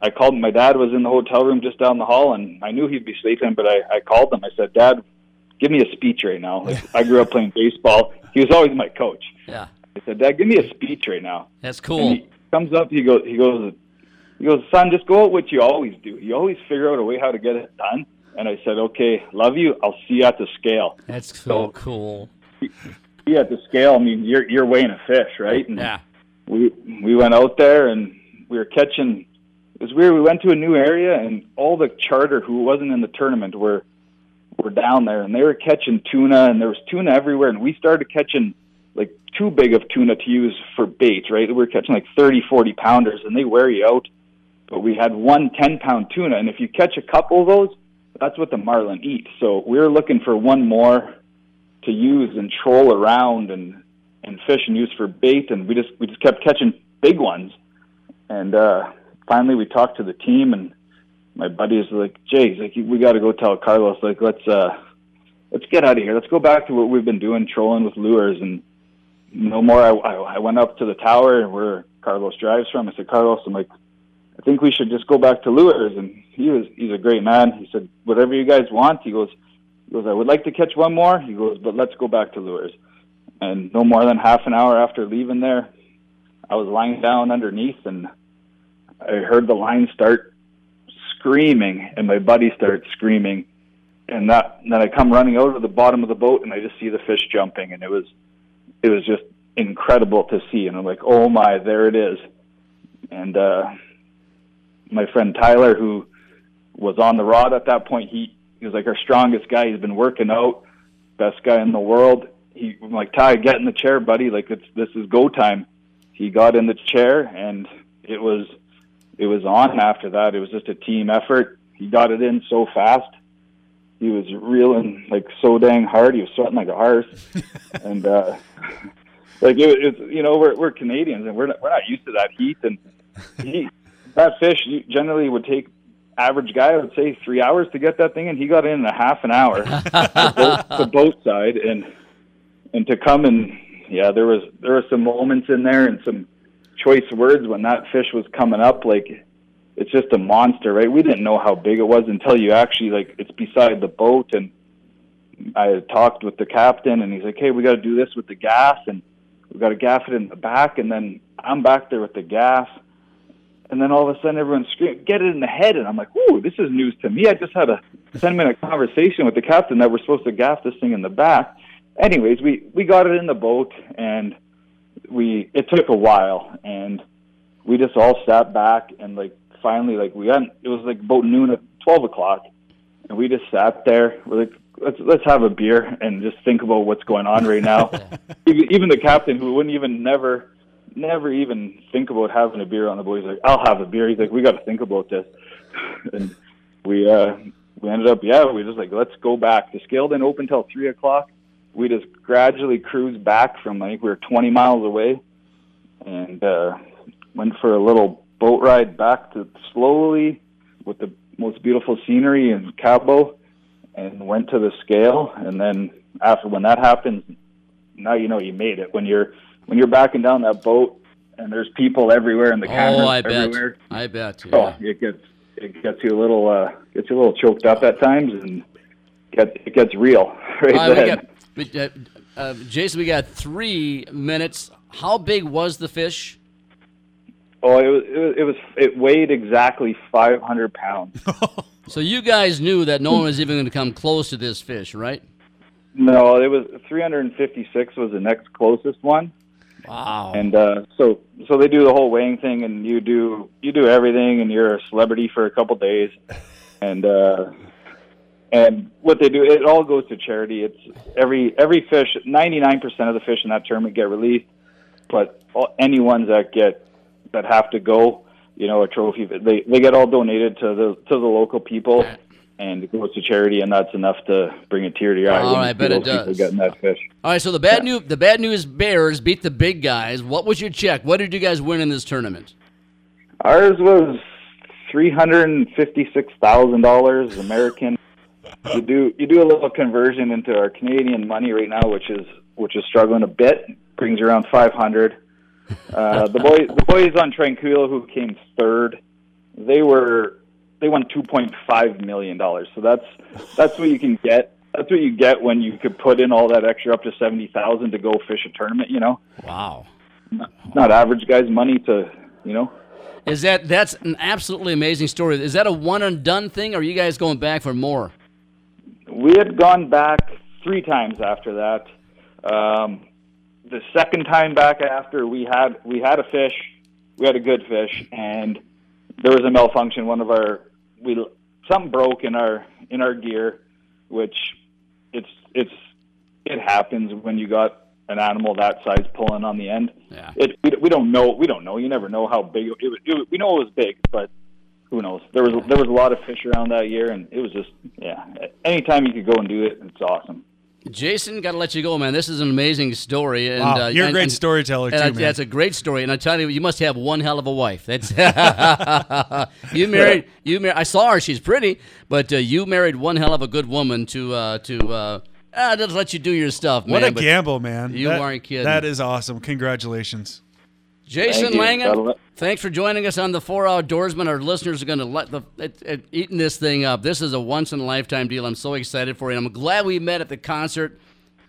I called. My dad was in the hotel room just down the hall, and I knew he'd be sleeping, but I, I called him. I said, "Dad, give me a speech right now." Like, I grew up playing baseball. He was always my coach. Yeah. I said, "Dad, give me a speech right now." That's And cool. he comes up. He goes. He goes. He goes, son, just go out what you always do. You always figure out a way how to get it done. And I said, okay, love you. I'll see you at the scale. That's so cool. See you at the scale. I mean, you're you're weighing a fish, right? And Yeah. we we went out there and we were catching. It was weird. We went to a new area and all the charter who wasn't in the tournament were were down there and they were catching tuna and there was tuna everywhere and we started catching like too big of tuna to use for bait, right? We were catching like 30, 40 pounders and they wear you out. But we had one 10 pound tuna and if you catch a couple of those, that's what the marlin eat. So we were looking for one more to use and troll around and and fish and use for bait and we just we just kept catching big ones. And uh finally we talked to the team and my buddy was like, Jay, he's like, we got to go tell Carlos, like, let's, uh, let's get out of here. Let's go back to what we've been doing, trolling with lures. And no more. I, I, I went up to the tower where Carlos drives from. I said, Carlos, I'm like, I think we should just go back to lures. And he was, he's a great man. He said, whatever you guys want. He goes, he goes, I would like to catch one more. He goes, but let's go back to lures. And no more than half an hour after leaving there, I was lying down underneath and I heard the line start screaming and my buddy starts screaming and that and then I come running out of the bottom of the boat and I just see the fish jumping and it was it was just incredible to see and I'm like, "Oh my, there it is." And uh my friend Tyler who was on the rod at that point, he he was like our strongest guy. He's been working out, best guy in the world. He I'm like, "Ty, get in the chair, buddy. Like it's this is go time." He got in the chair and it was it was on after that. It was just a team effort. He got it in so fast. He was reeling like so dang hard. He was sweating like a horse, and uh, like it, it's you know we're we're Canadians and we're not, we're not used to that heat. And he that fish generally would take average guy I would say three hours to get that thing, and he got in in a half an hour. the, boat, the boat side and and to come and yeah, there was there were some moments in there and some choice words when that fish was coming up. Like it's just a monster, right? We didn't know how big it was until you actually like it's beside the boat and I talked with the captain and he's like, Hey, we gotta do this with the gas and we gotta gaff it in the back and then I'm back there with the gas and then all of a sudden everyone's screaming, get it in the head and I'm like, Ooh, this is news to me. I just had a ten minute conversation with the captain that we're supposed to gaff this thing in the back. Anyways, we, we got it in the boat and we it took a while and we just all sat back and like finally like we got it was like about noon at twelve o'clock and we just sat there we're like let's let's have a beer and just think about what's going on right now. Even, even the captain who wouldn't even never never even think about having a beer on the boat he's like i'll have a beer. He's like we got to think about this. And we uh we ended up yeah we just like let's go back. The scale didn't open till three o'clock we just gradually cruised back from I think we were 20 miles away, and uh, went for a little boat ride back to slowly with the most beautiful scenery in Cabo, and went to the scale. And then after when that happens, now you know you made it. When you're when you're backing down that boat and there's people everywhere and the cameras Oh, I bet. everywhere. I bet. Yeah. Oh, it gets it gets you a little uh, gets you a little choked up at times, and gets it gets real right we then. Got, we- uh, uh, Jason, we got three minutes. How big was the fish? Oh, it was, it was it was it weighed exactly 500 pounds. So you guys knew that no one was even going to come close to this fish, right? no, it was 356 was the next closest one, Wow. and uh, so so they do the whole weighing thing, and you do you do everything, and you're a celebrity for a couple days, and uh, and what they do, it all goes to charity. It's every every fish, 99% of the fish in that tournament get released, but all, any ones that get that have to go, you know, a trophy, they they get all donated to the to the local people, and it goes to charity, and that's enough to bring a tear to your eye. Oh, you see bet it does. Getting that fish. All right, so the bad news the bad news Bears beat the big guys. What was your check? What did you guys win in this tournament? Ours was three hundred and fifty six thousand dollars American. You do you do a little conversion into our Canadian money right now, which is which is struggling a bit. Brings you around five hundred. Uh, the boys the boys on Tranquilo who came third, they were they won two point five million dollars. So that's that's what you can get. That's what you get when you could put in all that extra up to seventy thousand to go fish a tournament. You know, Wow. it's not average guys' money to you know. Is that that's an absolutely amazing story. Is that a one and done thing or are you guys going back for more? We had gone back three times after that. Um, the second time back after we had we had a fish, we had a good fish, and there was a malfunction. One of our we something broke in our in our gear, which it's it's it happens when you got an animal that size pulling on the end. Yeah. It we, we don't know we don't know. You never know how big it, it, was- it was- We know it was big, but who knows? There was there was a lot of fish around that year, and it was just yeah. Anytime you could go and do it, it's awesome. Jason, got to let you go, man. This is an amazing story. And, Wow, uh, you're a and- great and- storyteller, and too, I- man. That's a great story, and I tell you, you must have one hell of a wife. That's you married. You married. I saw her; she's pretty, but uh, you married one hell of a good woman to uh, to uh, uh, just let you do your stuff. Man. What a but gamble, man. You That- weren't kidding. That is awesome. Congratulations. Jason Thank. Langen, That'll- thanks for joining us on the Four Outdoorsman. Our listeners are going to let the it, it, eating this thing up. This is a once in a lifetime deal. I'm so excited for you. I'm glad we met at the concert.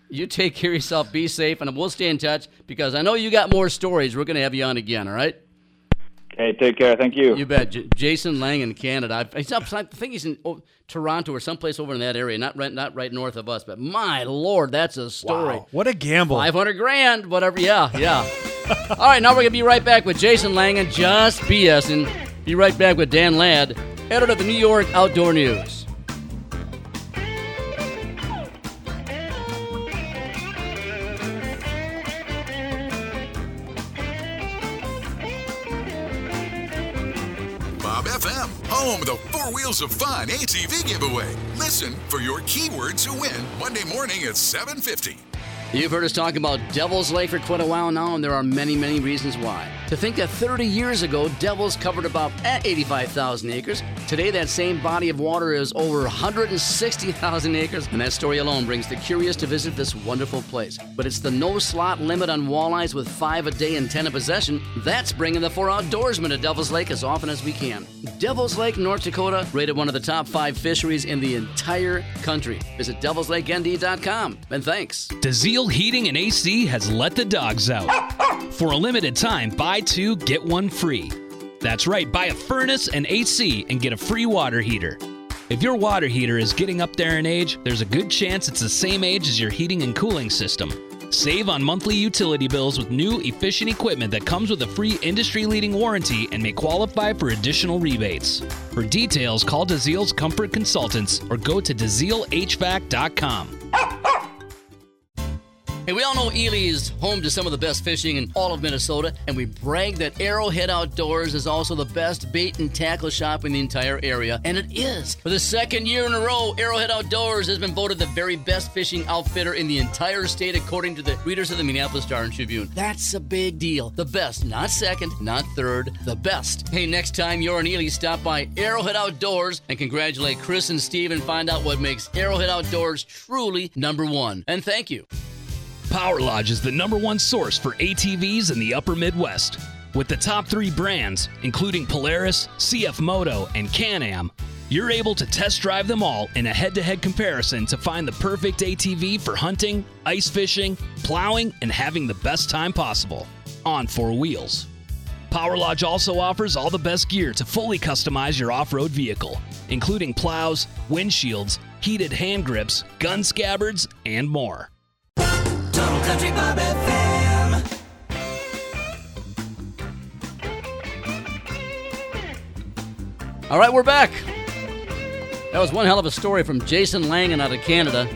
You take care of yourself. Be safe, and we'll stay in touch because I know you got more stories. We're going to have you on again. All right. Okay, take care. Thank you. You bet. J- Jason Langen in Canada. I, he's up, I think he's in oh, Toronto or someplace over in that area, not right, not right north of us. But my lord, that's a story. Wow. What a gamble. Five hundred grand, whatever. Yeah, yeah. All right, now we're gonna be right back with Jason Langen, just BS, and Be right back with Dan Ladd, editor of the New York Outdoor News. Bob FM, home of the Four Wheels of Fun ATV giveaway. Listen for your keyword to win Monday morning at 750. You've heard us talk about Devil's Lake for quite a while now, and there are many, many reasons why. To think that 30 years ago, Devil's covered about eh, 85,000 acres. Today, that same body of water is over 160,000 acres, and that story alone brings the curious to visit this wonderful place. But it's the no slot limit on walleyes with five a day and 10 a possession that's bringing the four outdoorsmen to Devil's Lake as often as we can. Devil's Lake, North Dakota, rated one of the top five fisheries in the entire country. Visit devilslakend.com, and thanks. DeZiel Heating and AC has let the dogs out. For a limited time, buy two, get one free. That's right, buy a furnace and AC and get a free water heater. If your water heater is getting up there in age, there's a good chance it's the same age as your heating and cooling system. Save on monthly utility bills with new efficient equipment that comes with a free industry leading warranty and may qualify for additional rebates. For details, call DeZiel's Comfort Consultants or go to DeZielHVAC.com. Hey, we all know Ely is home to some of the best fishing in all of Minnesota, and we brag that Arrowhead Outdoors is also the best bait and tackle shop in the entire area, and it is. For the second year in a row, Arrowhead Outdoors has been voted the very best fishing outfitter in the entire state, according to the readers of the Minneapolis Star and Tribune. That's a big deal. The best, not second, not third, the best. Hey, next time you're in Ely, stop by Arrowhead Outdoors and congratulate Chris and Steve and find out what makes Arrowhead Outdoors truly number one. And thank you. Power Lodge is the number one source for ATVs in the upper Midwest. With the top three brands, including Polaris, CF Moto, and Can Am, you're able to test drive them all in a head to head comparison to find the perfect ATV for hunting, ice fishing, plowing, and having the best time possible on four wheels. Power Lodge also offers all the best gear to fully customize your off road vehicle, including plows, windshields, heated hand grips, gun scabbards, and more. Total Country Bob FM. All right, we're back. That was one hell of a story from Jason Langen out of Canada.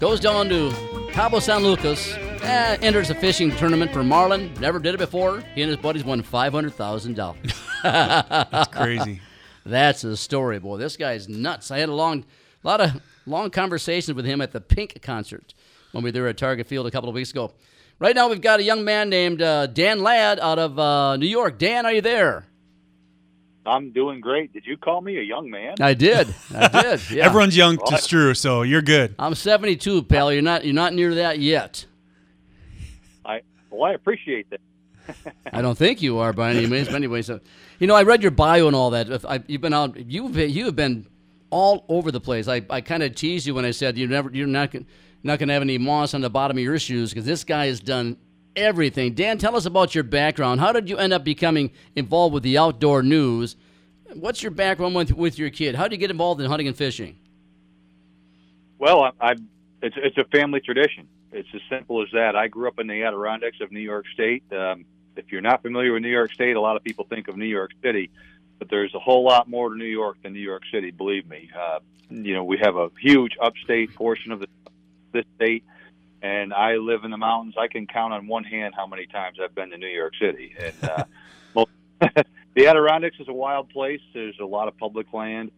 Goes down to Cabo San Lucas, eh, enters a fishing tournament for marlin. Never did it before. He and his buddies won five hundred thousand dollars. That's crazy. That's a story, boy. This guy's nuts. I had a long, lot of long conversations with him at the Pink concert when we were there at Target Field a couple of weeks ago. Right now, we've got a young man named uh, Dan Ladd out of uh, New York. Dan, are you there? I'm doing great. Did you call me a young man? I did. I did. Yeah. Everyone's young to Stru, so you're good. I'm 72, pal. You're not. You're not near that yet. I well, I appreciate that. I don't think you are by any means. But anyway, so you know, I read your bio and all that. If I, you've been out. You've been, you have been all over the place. I, I kind of teased you when I said you never. You're not gonna- not going to have any moss on the bottom of your shoes because this guy has done everything. Dan, tell us about your background. How did you end up becoming involved with the outdoor news? What's your background with, with your kid? How did you get involved in hunting and fishing? Well, I, I it's it's a family tradition. It's as simple as that. I grew up in the Adirondacks of New York State. Um, if you're not familiar with New York State, a lot of people think of New York City, but there's a whole lot more to New York than New York City. Believe me. Uh, you know, we have a huge upstate portion of the, this state, and I live in the mountains. I can count on one hand how many times I've been to New York City. And uh, most, the Adirondacks is a wild place. There's a lot of public land,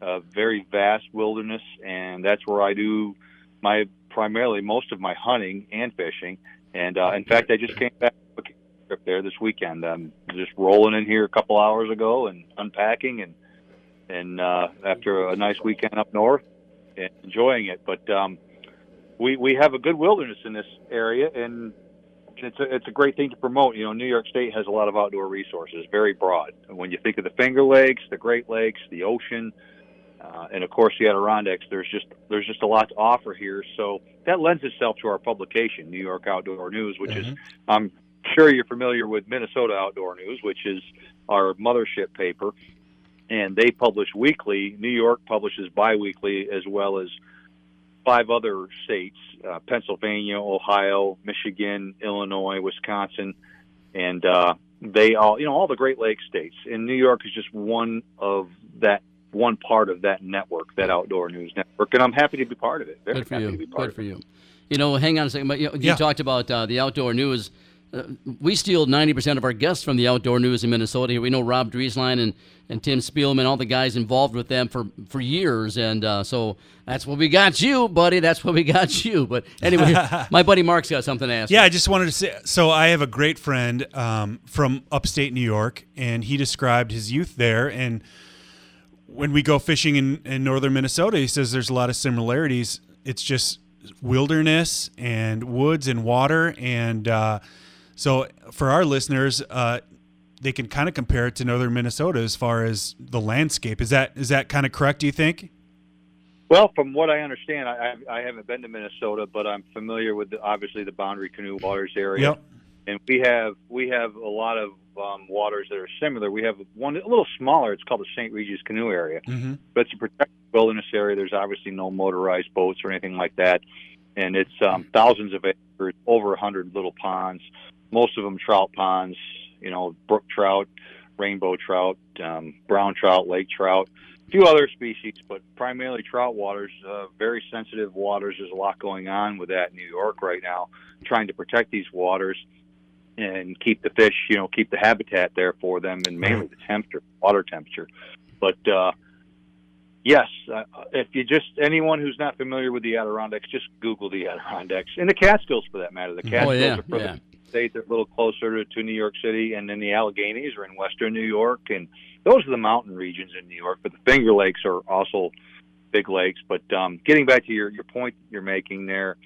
a very vast wilderness, and that's where I do my primarily most of my hunting and fishing. And uh, in fact, I just came back from a trip there this weekend. I'm just rolling in here a couple hours ago and unpacking and and uh, after a nice weekend up north and enjoying it. But um, we we have a good wilderness in this area, and it's a, it's a great thing to promote. You know, New York State has a lot of outdoor resources, very broad. And when you think of the Finger Lakes, the Great Lakes, the ocean, uh, and of course the Adirondacks, there's just there's just a lot to offer here. So that lends itself to our publication, New York Outdoor News, which is I'm sure you're familiar with Minnesota Outdoor News, which is our mothership paper, and they publish weekly. New York publishes biweekly, as well as five other states: uh, Pennsylvania, Ohio, Michigan, Illinois, Wisconsin, and uh, they all, you know, all the Great Lakes states. And New York is just one of that one part of that network, that outdoor news network, and I'm happy to be part of it. Very Good for happy you. to be part Good of for you. You know, hang on a second. But you, you Yeah. talked about uh, the outdoor news. Uh, we steal 90% of our guests from the outdoor news in Minnesota. Here we know Rob Drieslein and, and Tim Spielman, all the guys involved with them for, for years. And uh, so that's what we got you, buddy. That's what we got you. But anyway, my buddy Mark's got something to ask. Yeah, you. I just wanted to say. So I have a great friend um, from upstate New York, and he described his youth there. And when we go fishing in, in northern Minnesota, he says there's a lot of similarities. It's just wilderness and woods and water, and uh, so for our listeners, uh, they can kind of compare it to northern Minnesota as far as the landscape. Is that is that kind of correct? Do you think? Well, from what I understand, I, I haven't been to Minnesota, but I'm familiar with the, obviously the Boundary Canoe Waters area. Yep. And we have we have a lot of um, waters that are similar. We have one a little smaller. It's called the St. Regis Canoe Area, Mhm. but it's a protected wilderness area. There's obviously no motorized boats or anything like that, and it's um, thousands of acres, over a hundred little ponds, most of them trout ponds. You know, brook trout, rainbow trout, um, brown trout, lake trout, a few other species, but primarily trout waters. Uh, very sensitive waters. There's a lot going on with that in New York right now, trying to protect these waters and keep the fish, you know, keep the habitat there for them, and mainly the temperature, water temperature. But uh, yes, uh, if you just anyone who's not familiar with the Adirondacks, just Google the Adirondacks and the Catskills for that matter. The Oh, Catskills yeah, are further yeah. state. They're a little closer to, to New York City, and then the Alleghenies are in western New York, and those are the mountain regions in New York. But the Finger Lakes are also big lakes. But um, getting back to your your point you're making there,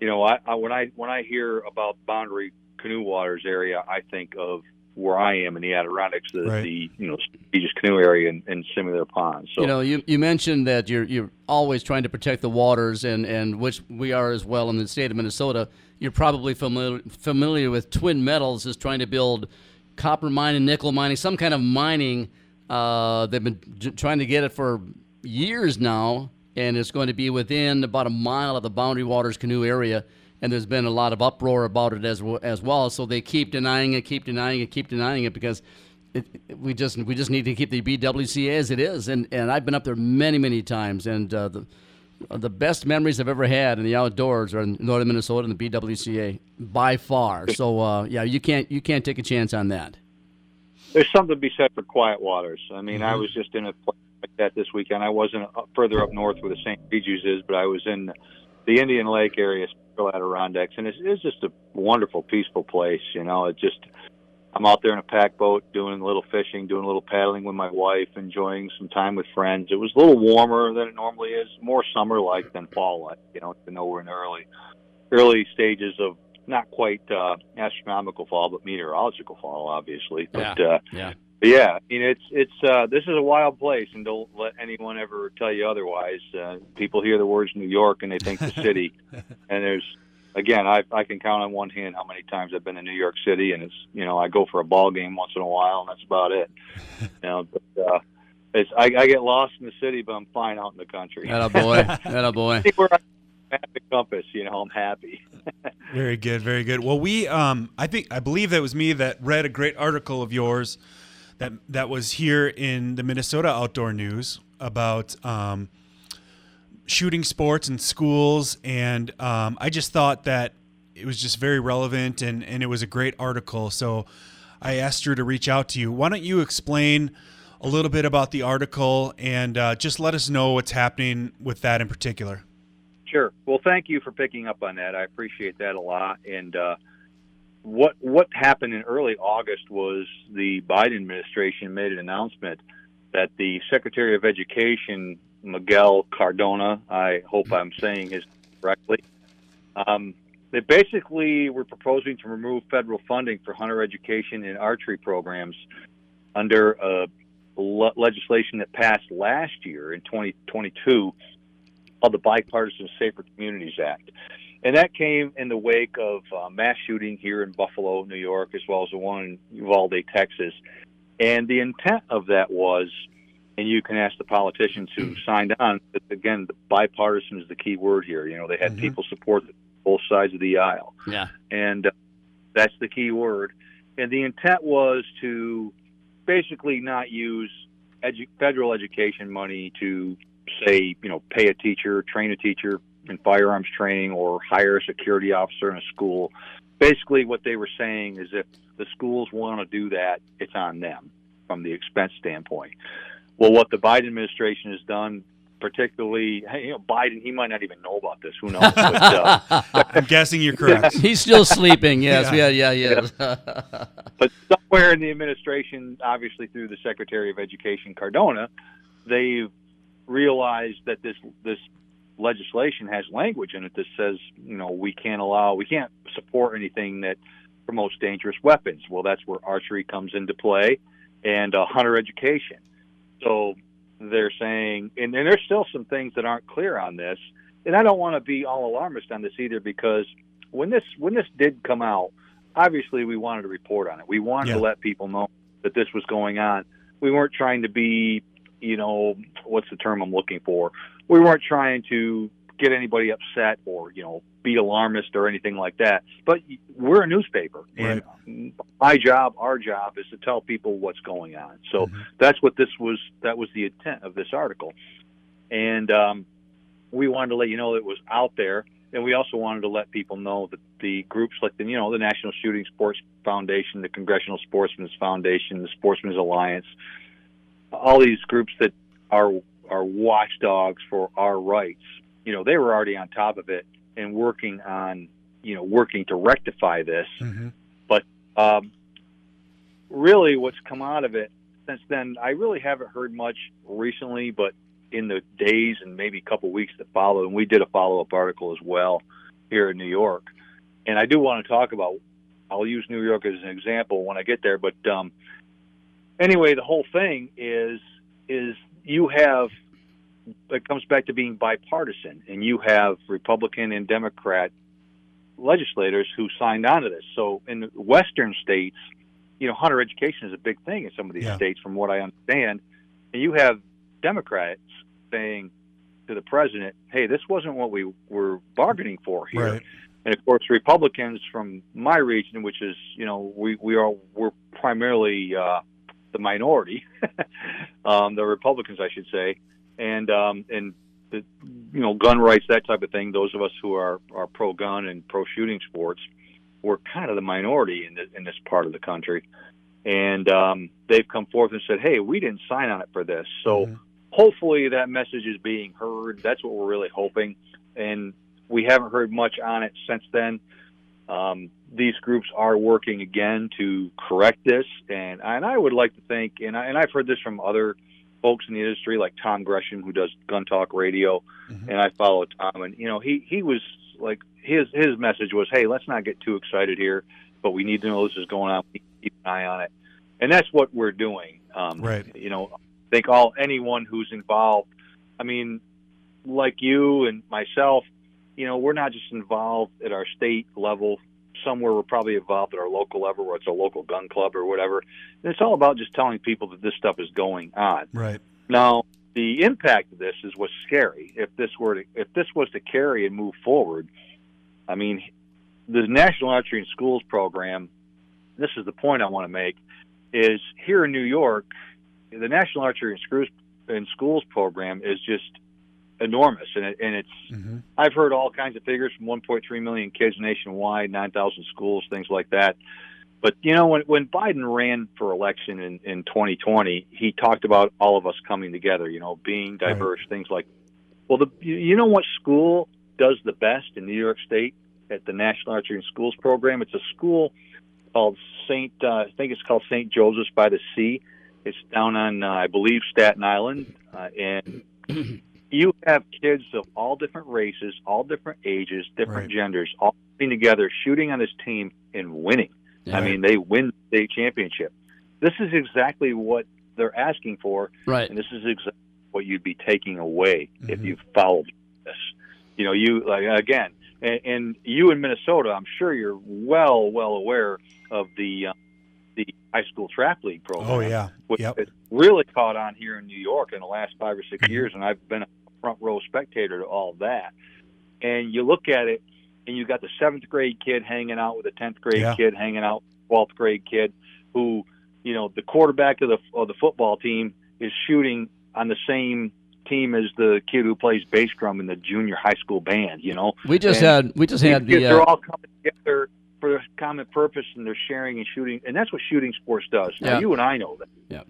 you know, I, I when I when I hear about Boundary Canoe Waters area, I think of where I am in the Adirondacks, the, Right. the you know Regis Canoe area and, and similar ponds. So you know, you, you mentioned that you're you're always trying to protect the waters, and, and which we are as well in the state of Minnesota. You're probably familiar familiar with Twin Metals is trying to build copper mining, nickel mining, some kind of mining. Uh, they've been j- trying to get it for years now, and it's going to be within about a mile of the Boundary Waters canoe area. And there's been a lot of uproar about it as w- as well. So they keep denying it, keep denying it, keep denying it because it, it- we just we just need to keep the BWCA as it is. And and I've been up there many many times, and uh, the the best memories I've ever had in the outdoors are in northern Minnesota and the BWCA by far. So uh, yeah, you can't you can't take a chance on that. there's something to be said for quiet waters. I mean, I Mhm. was just in a place like that this weekend. I wasn't further up north where the St. Regis is, but I was in the Indian Lake area, Adirondacks, and it's, it's just a wonderful, peaceful place. You know, it just I'm out there in a pack boat doing a little fishing, doing a little paddling with my wife, enjoying some time with friends. It was a little warmer than it normally is, more summer like than fall like. You know, even though we're in the early early stages of not quite uh, astronomical fall, but meteorological fall, obviously. But Yeah. uh, Yeah. But yeah, I mean it's it's uh, this is a wild place, and don't let anyone ever tell you otherwise. Uh, people hear the words New York and they think the city, and there's again I I can count on one hand how many times I've been to New York City, and it's you know I go for a ball game once in a while, and that's about it. You know, but uh, it's I, I get lost in the city, but I'm fine out in the country. That a boy, that a boy. Anywhere I map the compass, you know, I'm happy. Very good, very good. Well, we, um, I think, I believe that was me that read a great article of yours that that was here in the Minnesota Outdoor News about um, shooting sports in schools, and um, I just thought that it was just very relevant and and it was a great article. So I asked her to reach out to you. Why don't you explain? A little bit about the article and uh, just let us know what's happening with that in particular. Sure. Well, thank you for picking up on that. I appreciate that a lot. And uh, what what happened in early August was the Biden administration made an announcement that the Secretary of Education Miguel Cardona, I hope I'm saying his correctly, um, they basically were proposing to remove federal funding for hunter education and archery programs under a le- legislation that passed last year in 2022 called the Bipartisan Safer Communities Act. And that came in the wake of uh, mass shooting here in Buffalo, New York, as well as the one in Uvalde, Texas. And the intent of that was, and you can ask the politicians who signed on, but again, the bipartisan is the key word here. You know, they had Mhm. people support both sides of the aisle Yeah. and uh, that's the key word. And the intent was to basically not use edu- federal education money to say, you know, pay a teacher, train a teacher in firearms training, or hire a security officer in a school, basically what they were saying is if the schools want to do that, it's on them from the expense standpoint. Well, what the Biden administration has done, particularly, hey, you know, Biden, he might not even know about this. Who knows? But, uh, I'm guessing you're correct. He's still sleeping. Yes, yeah, yeah, yeah. but somewhere in the administration, obviously through the Secretary of Education Cardona, they've realized that this this legislation has language in it that says, you know, we can't allow, we can't support anything that promotes dangerous weapons. Well, that's where archery comes into play, and uh, hunter education. So they're saying, and, and there's still some things that aren't clear on this, and I don't want to be all alarmist on this either because when this when this did come out, obviously we wanted to report on it. We wanted Yeah. to let people know that this was going on. We weren't trying to be, you know, what's the term I'm looking for? We weren't trying to get anybody upset or you know be alarmist or anything like that. But we're a newspaper, and my job, our job, is to tell people what's going on. So that's what this was. That was the intent of this article, and um, we wanted to let you know it was out there, and we also wanted to let people know that the groups like the you know the National Shooting Sports Foundation, the Congressional Sportsmen's Foundation, the Sportsmen's Alliance, all these groups that are are watchdogs for our rights. You know, they were already on top of it and working on you know working to rectify this. But um, really, what's come out of it since then, I really haven't heard much recently. But in the days and maybe a couple weeks that followed, and we did a follow up article as well here in New York. And I do want to talk about. I'll use New York as an example when I get there. But um, anyway, the whole thing is is you have it comes back to being bipartisan, and you have Republican and Democrat legislators who signed on to this. So in Western states, you know, hunter education is a big thing in some of these Yeah. states, from what I understand. And you have Democrats saying to the president, "Hey, this wasn't what we were bargaining for here." Right. And of course, Republicans from my region, which is you know we we are we're primarily uh, the minority, um, the Republicans, I should say, and um, and the you know gun rights that type of thing. Those of us who are are pro gun and pro shooting sports, we're kind of the minority in the, in this part of the country, and um, they've come forth and said, "Hey, we didn't sign on it for this." So hopefully that message is being heard. That's what we're really hoping, and we haven't heard much on it since then. Um, these groups are working again to correct this, and and I would like to think, and I, and I've heard this from other folks in the industry, like Tom Gresham, who does Gun Talk Radio, and I follow Tom, and you know he he was like his his message was, hey, let's not get too excited here, but we need to know this is going on. We need to keep an eye on it, and that's what we're doing. Um, Right. You know, I think all anyone who's involved. I mean, like you and myself, you know, we're not just involved at our state level. Somewhere we're probably involved at our local level, where it's a local gun club or whatever. And it's all about just telling people that this stuff is going on. Right. Now, the impact of this is what's scary. If this were to, if this was to carry and move forward, I mean, the National Archery in Schools program. This is the point I want to make: is here in New York, the National Archery in Schools in Schools program is just enormous, and it, and it's. I've heard all kinds of figures from 1.3 million kids nationwide, 9,000 schools, things like that. But you know, when when Biden ran for election in in 2020, he talked about all of us coming together. You know, being diverse, things like. Well, the you know what school does the best in New York State at the National Archery in Schools program? It's a school called Saint. Uh, I think it's called Saint Joseph's by the Sea. It's down on, uh, I believe, Staten Island, uh, and you have kids of all different races, all different ages, different genders, all getting together, shooting on this team and winning. I mean, they win the state championship. This is exactly what they're asking for, Right. and this is exactly what you'd be taking away if you followed this. You know, you like again, and, and you in Minnesota, I'm sure you're well, well aware of the uh, the high school trap league program. Oh, yeah. which Yep. has really caught on here in New York in the last five or six years, and I've been front row spectator to all that. And you look at it, and you got the seventh grade kid hanging out with a tenth grade Yeah. kid hanging out twelfth grade kid, who, you know, the quarterback of the of the football team is shooting on the same team as the kid who plays bass drum in the junior high school band. You know, We just And had- we just had the, kids uh, are all coming together for a common purpose and they're sharing and shooting, and that's what shooting sports does. Now Yeah. you and I know that. Yeah.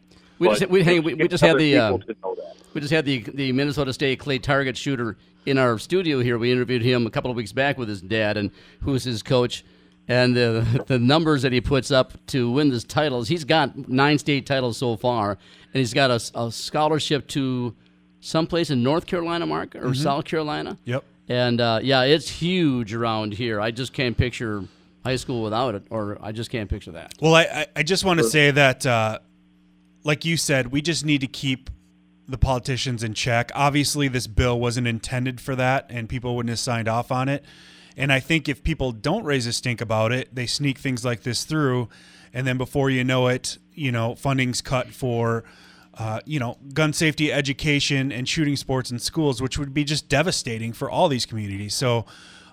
We But just we, hey, we, we just had the uh, people to know that. we just had the the Minnesota State clay target shooter in our studio here. We interviewed him a couple of weeks back with his dad and who's his coach. And the the numbers that he puts up to win this titles, he's got nine state titles so far, and he's got a, a scholarship to someplace in North Carolina, Mark, or Mhm. South Carolina. Yep. And uh, yeah, it's huge around here. I just can't picture high school without it, or I just can't picture that. Well, I, I, I just want to say that, uh, like you said, we just need to keep the politicians in check. Obviously, this bill wasn't intended for that, and people wouldn't have signed off on it. And I think if people don't raise a stink about it, they sneak things like this through, and then before you know it, you know, funding's cut for. Uh, you know, gun safety education and shooting sports in schools, which would be just devastating for all these communities. So,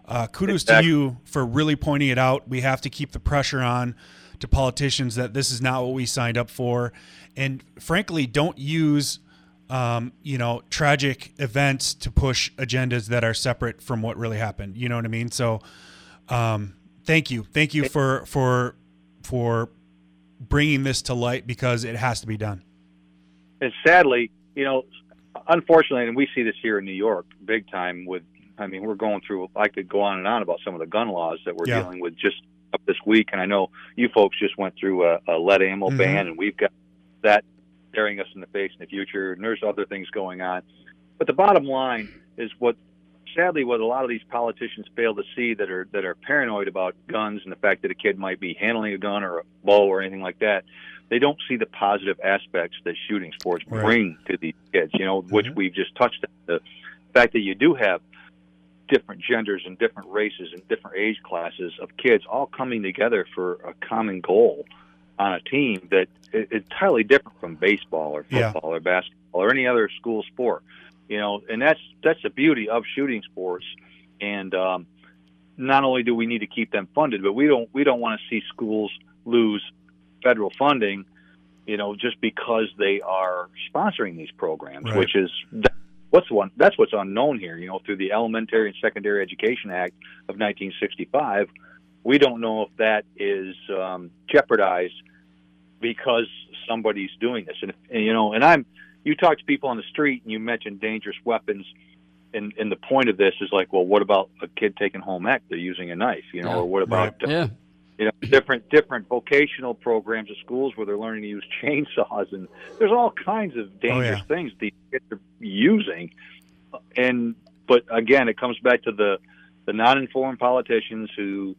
uh, kudos Exactly. to you for really pointing it out. We have to keep the pressure on to politicians that this is not what we signed up for, and frankly, don't use um, you know tragic events to push agendas that are separate from what really happened. You know what I mean? So, um, thank you, thank you for for for bringing this to light because it has to be done. and sadly, you know, unfortunately, and we see this here in New York, big time. With, I mean, we're going through. I could go on and on about some of the gun laws that we're Yeah. dealing with just up this week, and I know you folks just went through a, a lead ammo Mhm. ban, and we've got that staring us in the face in the future. And there's other things going on, but the bottom line is what. Sadly, what a lot of these politicians fail to see that are that are paranoid about guns and the fact that a kid might be handling a gun or a bow or anything like that, they don't see the positive aspects that shooting sports Right. bring to these kids. You know, which mm-hmm. we've just touched on the fact that you do have different genders and different races and different age classes of kids all coming together for a common goal on a team that is entirely different from baseball or Yeah. football or basketball or any other school sport. You know, and that's that's the beauty of shooting sports. And um, not only do we need to keep them funded, but we don't we don't want to see schools lose federal funding. You know, just because they are sponsoring these programs, Right. which is what's one that's what's unknown here. You know, through the Elementary and Secondary Education Act of 1965, we don't know if that is um, jeopardized because somebody's doing this. And, and you know, and I'm you talk to people on the street and you mention dangerous weapons. And, and the point of this is like, well, what about a kid taking home ec? They're using a knife, you know, Yeah. or what about uh, Yeah. you know different different vocational programs at schools where they're learning to use chainsaws and there's all kinds of dangerous yeah. things these kids are using and but again it comes back to the the non-informed politicians who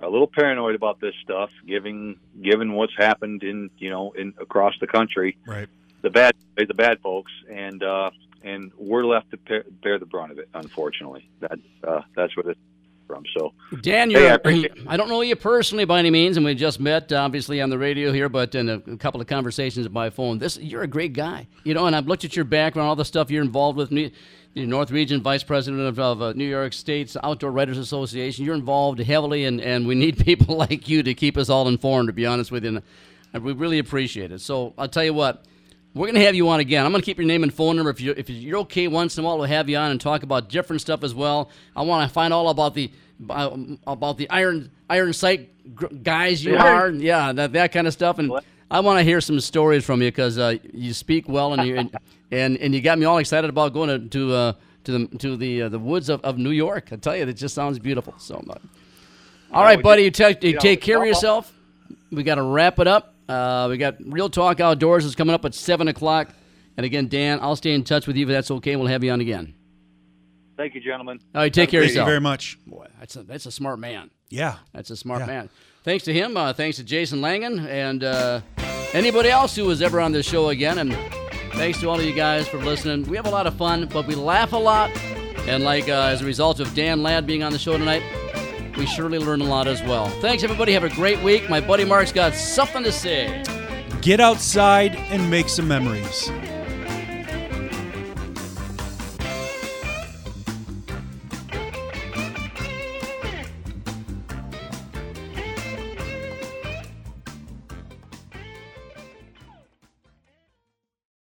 a little paranoid about this stuff given given what's happened in you know in across the country Right. the bad the bad folks and uh and we're left to bear, bear the brunt of it unfortunately that uh that's what it's from so Dan, you're, I I don't know you personally by any means, and we just met obviously on the radio here, but in a, a couple of conversations by phone. This you're a great guy, you know, and I've looked at your background, all the stuff you're involved with. North Region Vice President of, of uh, New York State's Outdoor Writers Association. You're involved heavily, and, and we need people like you to keep us all informed. To be honest with you, and we really appreciate it. So I'll tell you what. We're going to have you on again. I'm going to keep your name and phone number. If, you, if you're okay once in a while, we'll have you on and talk about different stuff as well. I want to find all about the uh, about the iron iron sight guys you Yeah. are. Yeah, that, that kind of stuff. And I want to hear some stories from you because uh, you speak well and, you, and and and you got me all excited about going to to uh, to the to the uh, the woods of, of New York. I tell you, it just sounds beautiful. So much. All right, we buddy. You, just- take you you know, take care of yourself. We got to wrap it up. Uh, we got Real Talk Outdoors is coming up at seven o'clock. And again, Dan, I'll stay in touch with you if that's okay. We'll have you on again. thank you gentlemen All right, take care of yourself. Thank you very much. Boy, that's a that's a smart man. Yeah. That's a smart Yeah. man. Thanks to him. Uh, thanks to Jason Langen and uh, anybody else who was ever on this show again. And thanks to all of you guys for listening. We have a lot of fun, but we laugh a lot. And like uh, as a result of Dan Ladd being on the show tonight, we surely learn a lot as well. Thanks, everybody. Have a great week. My buddy Mark's got something to say. Get outside and make some memories.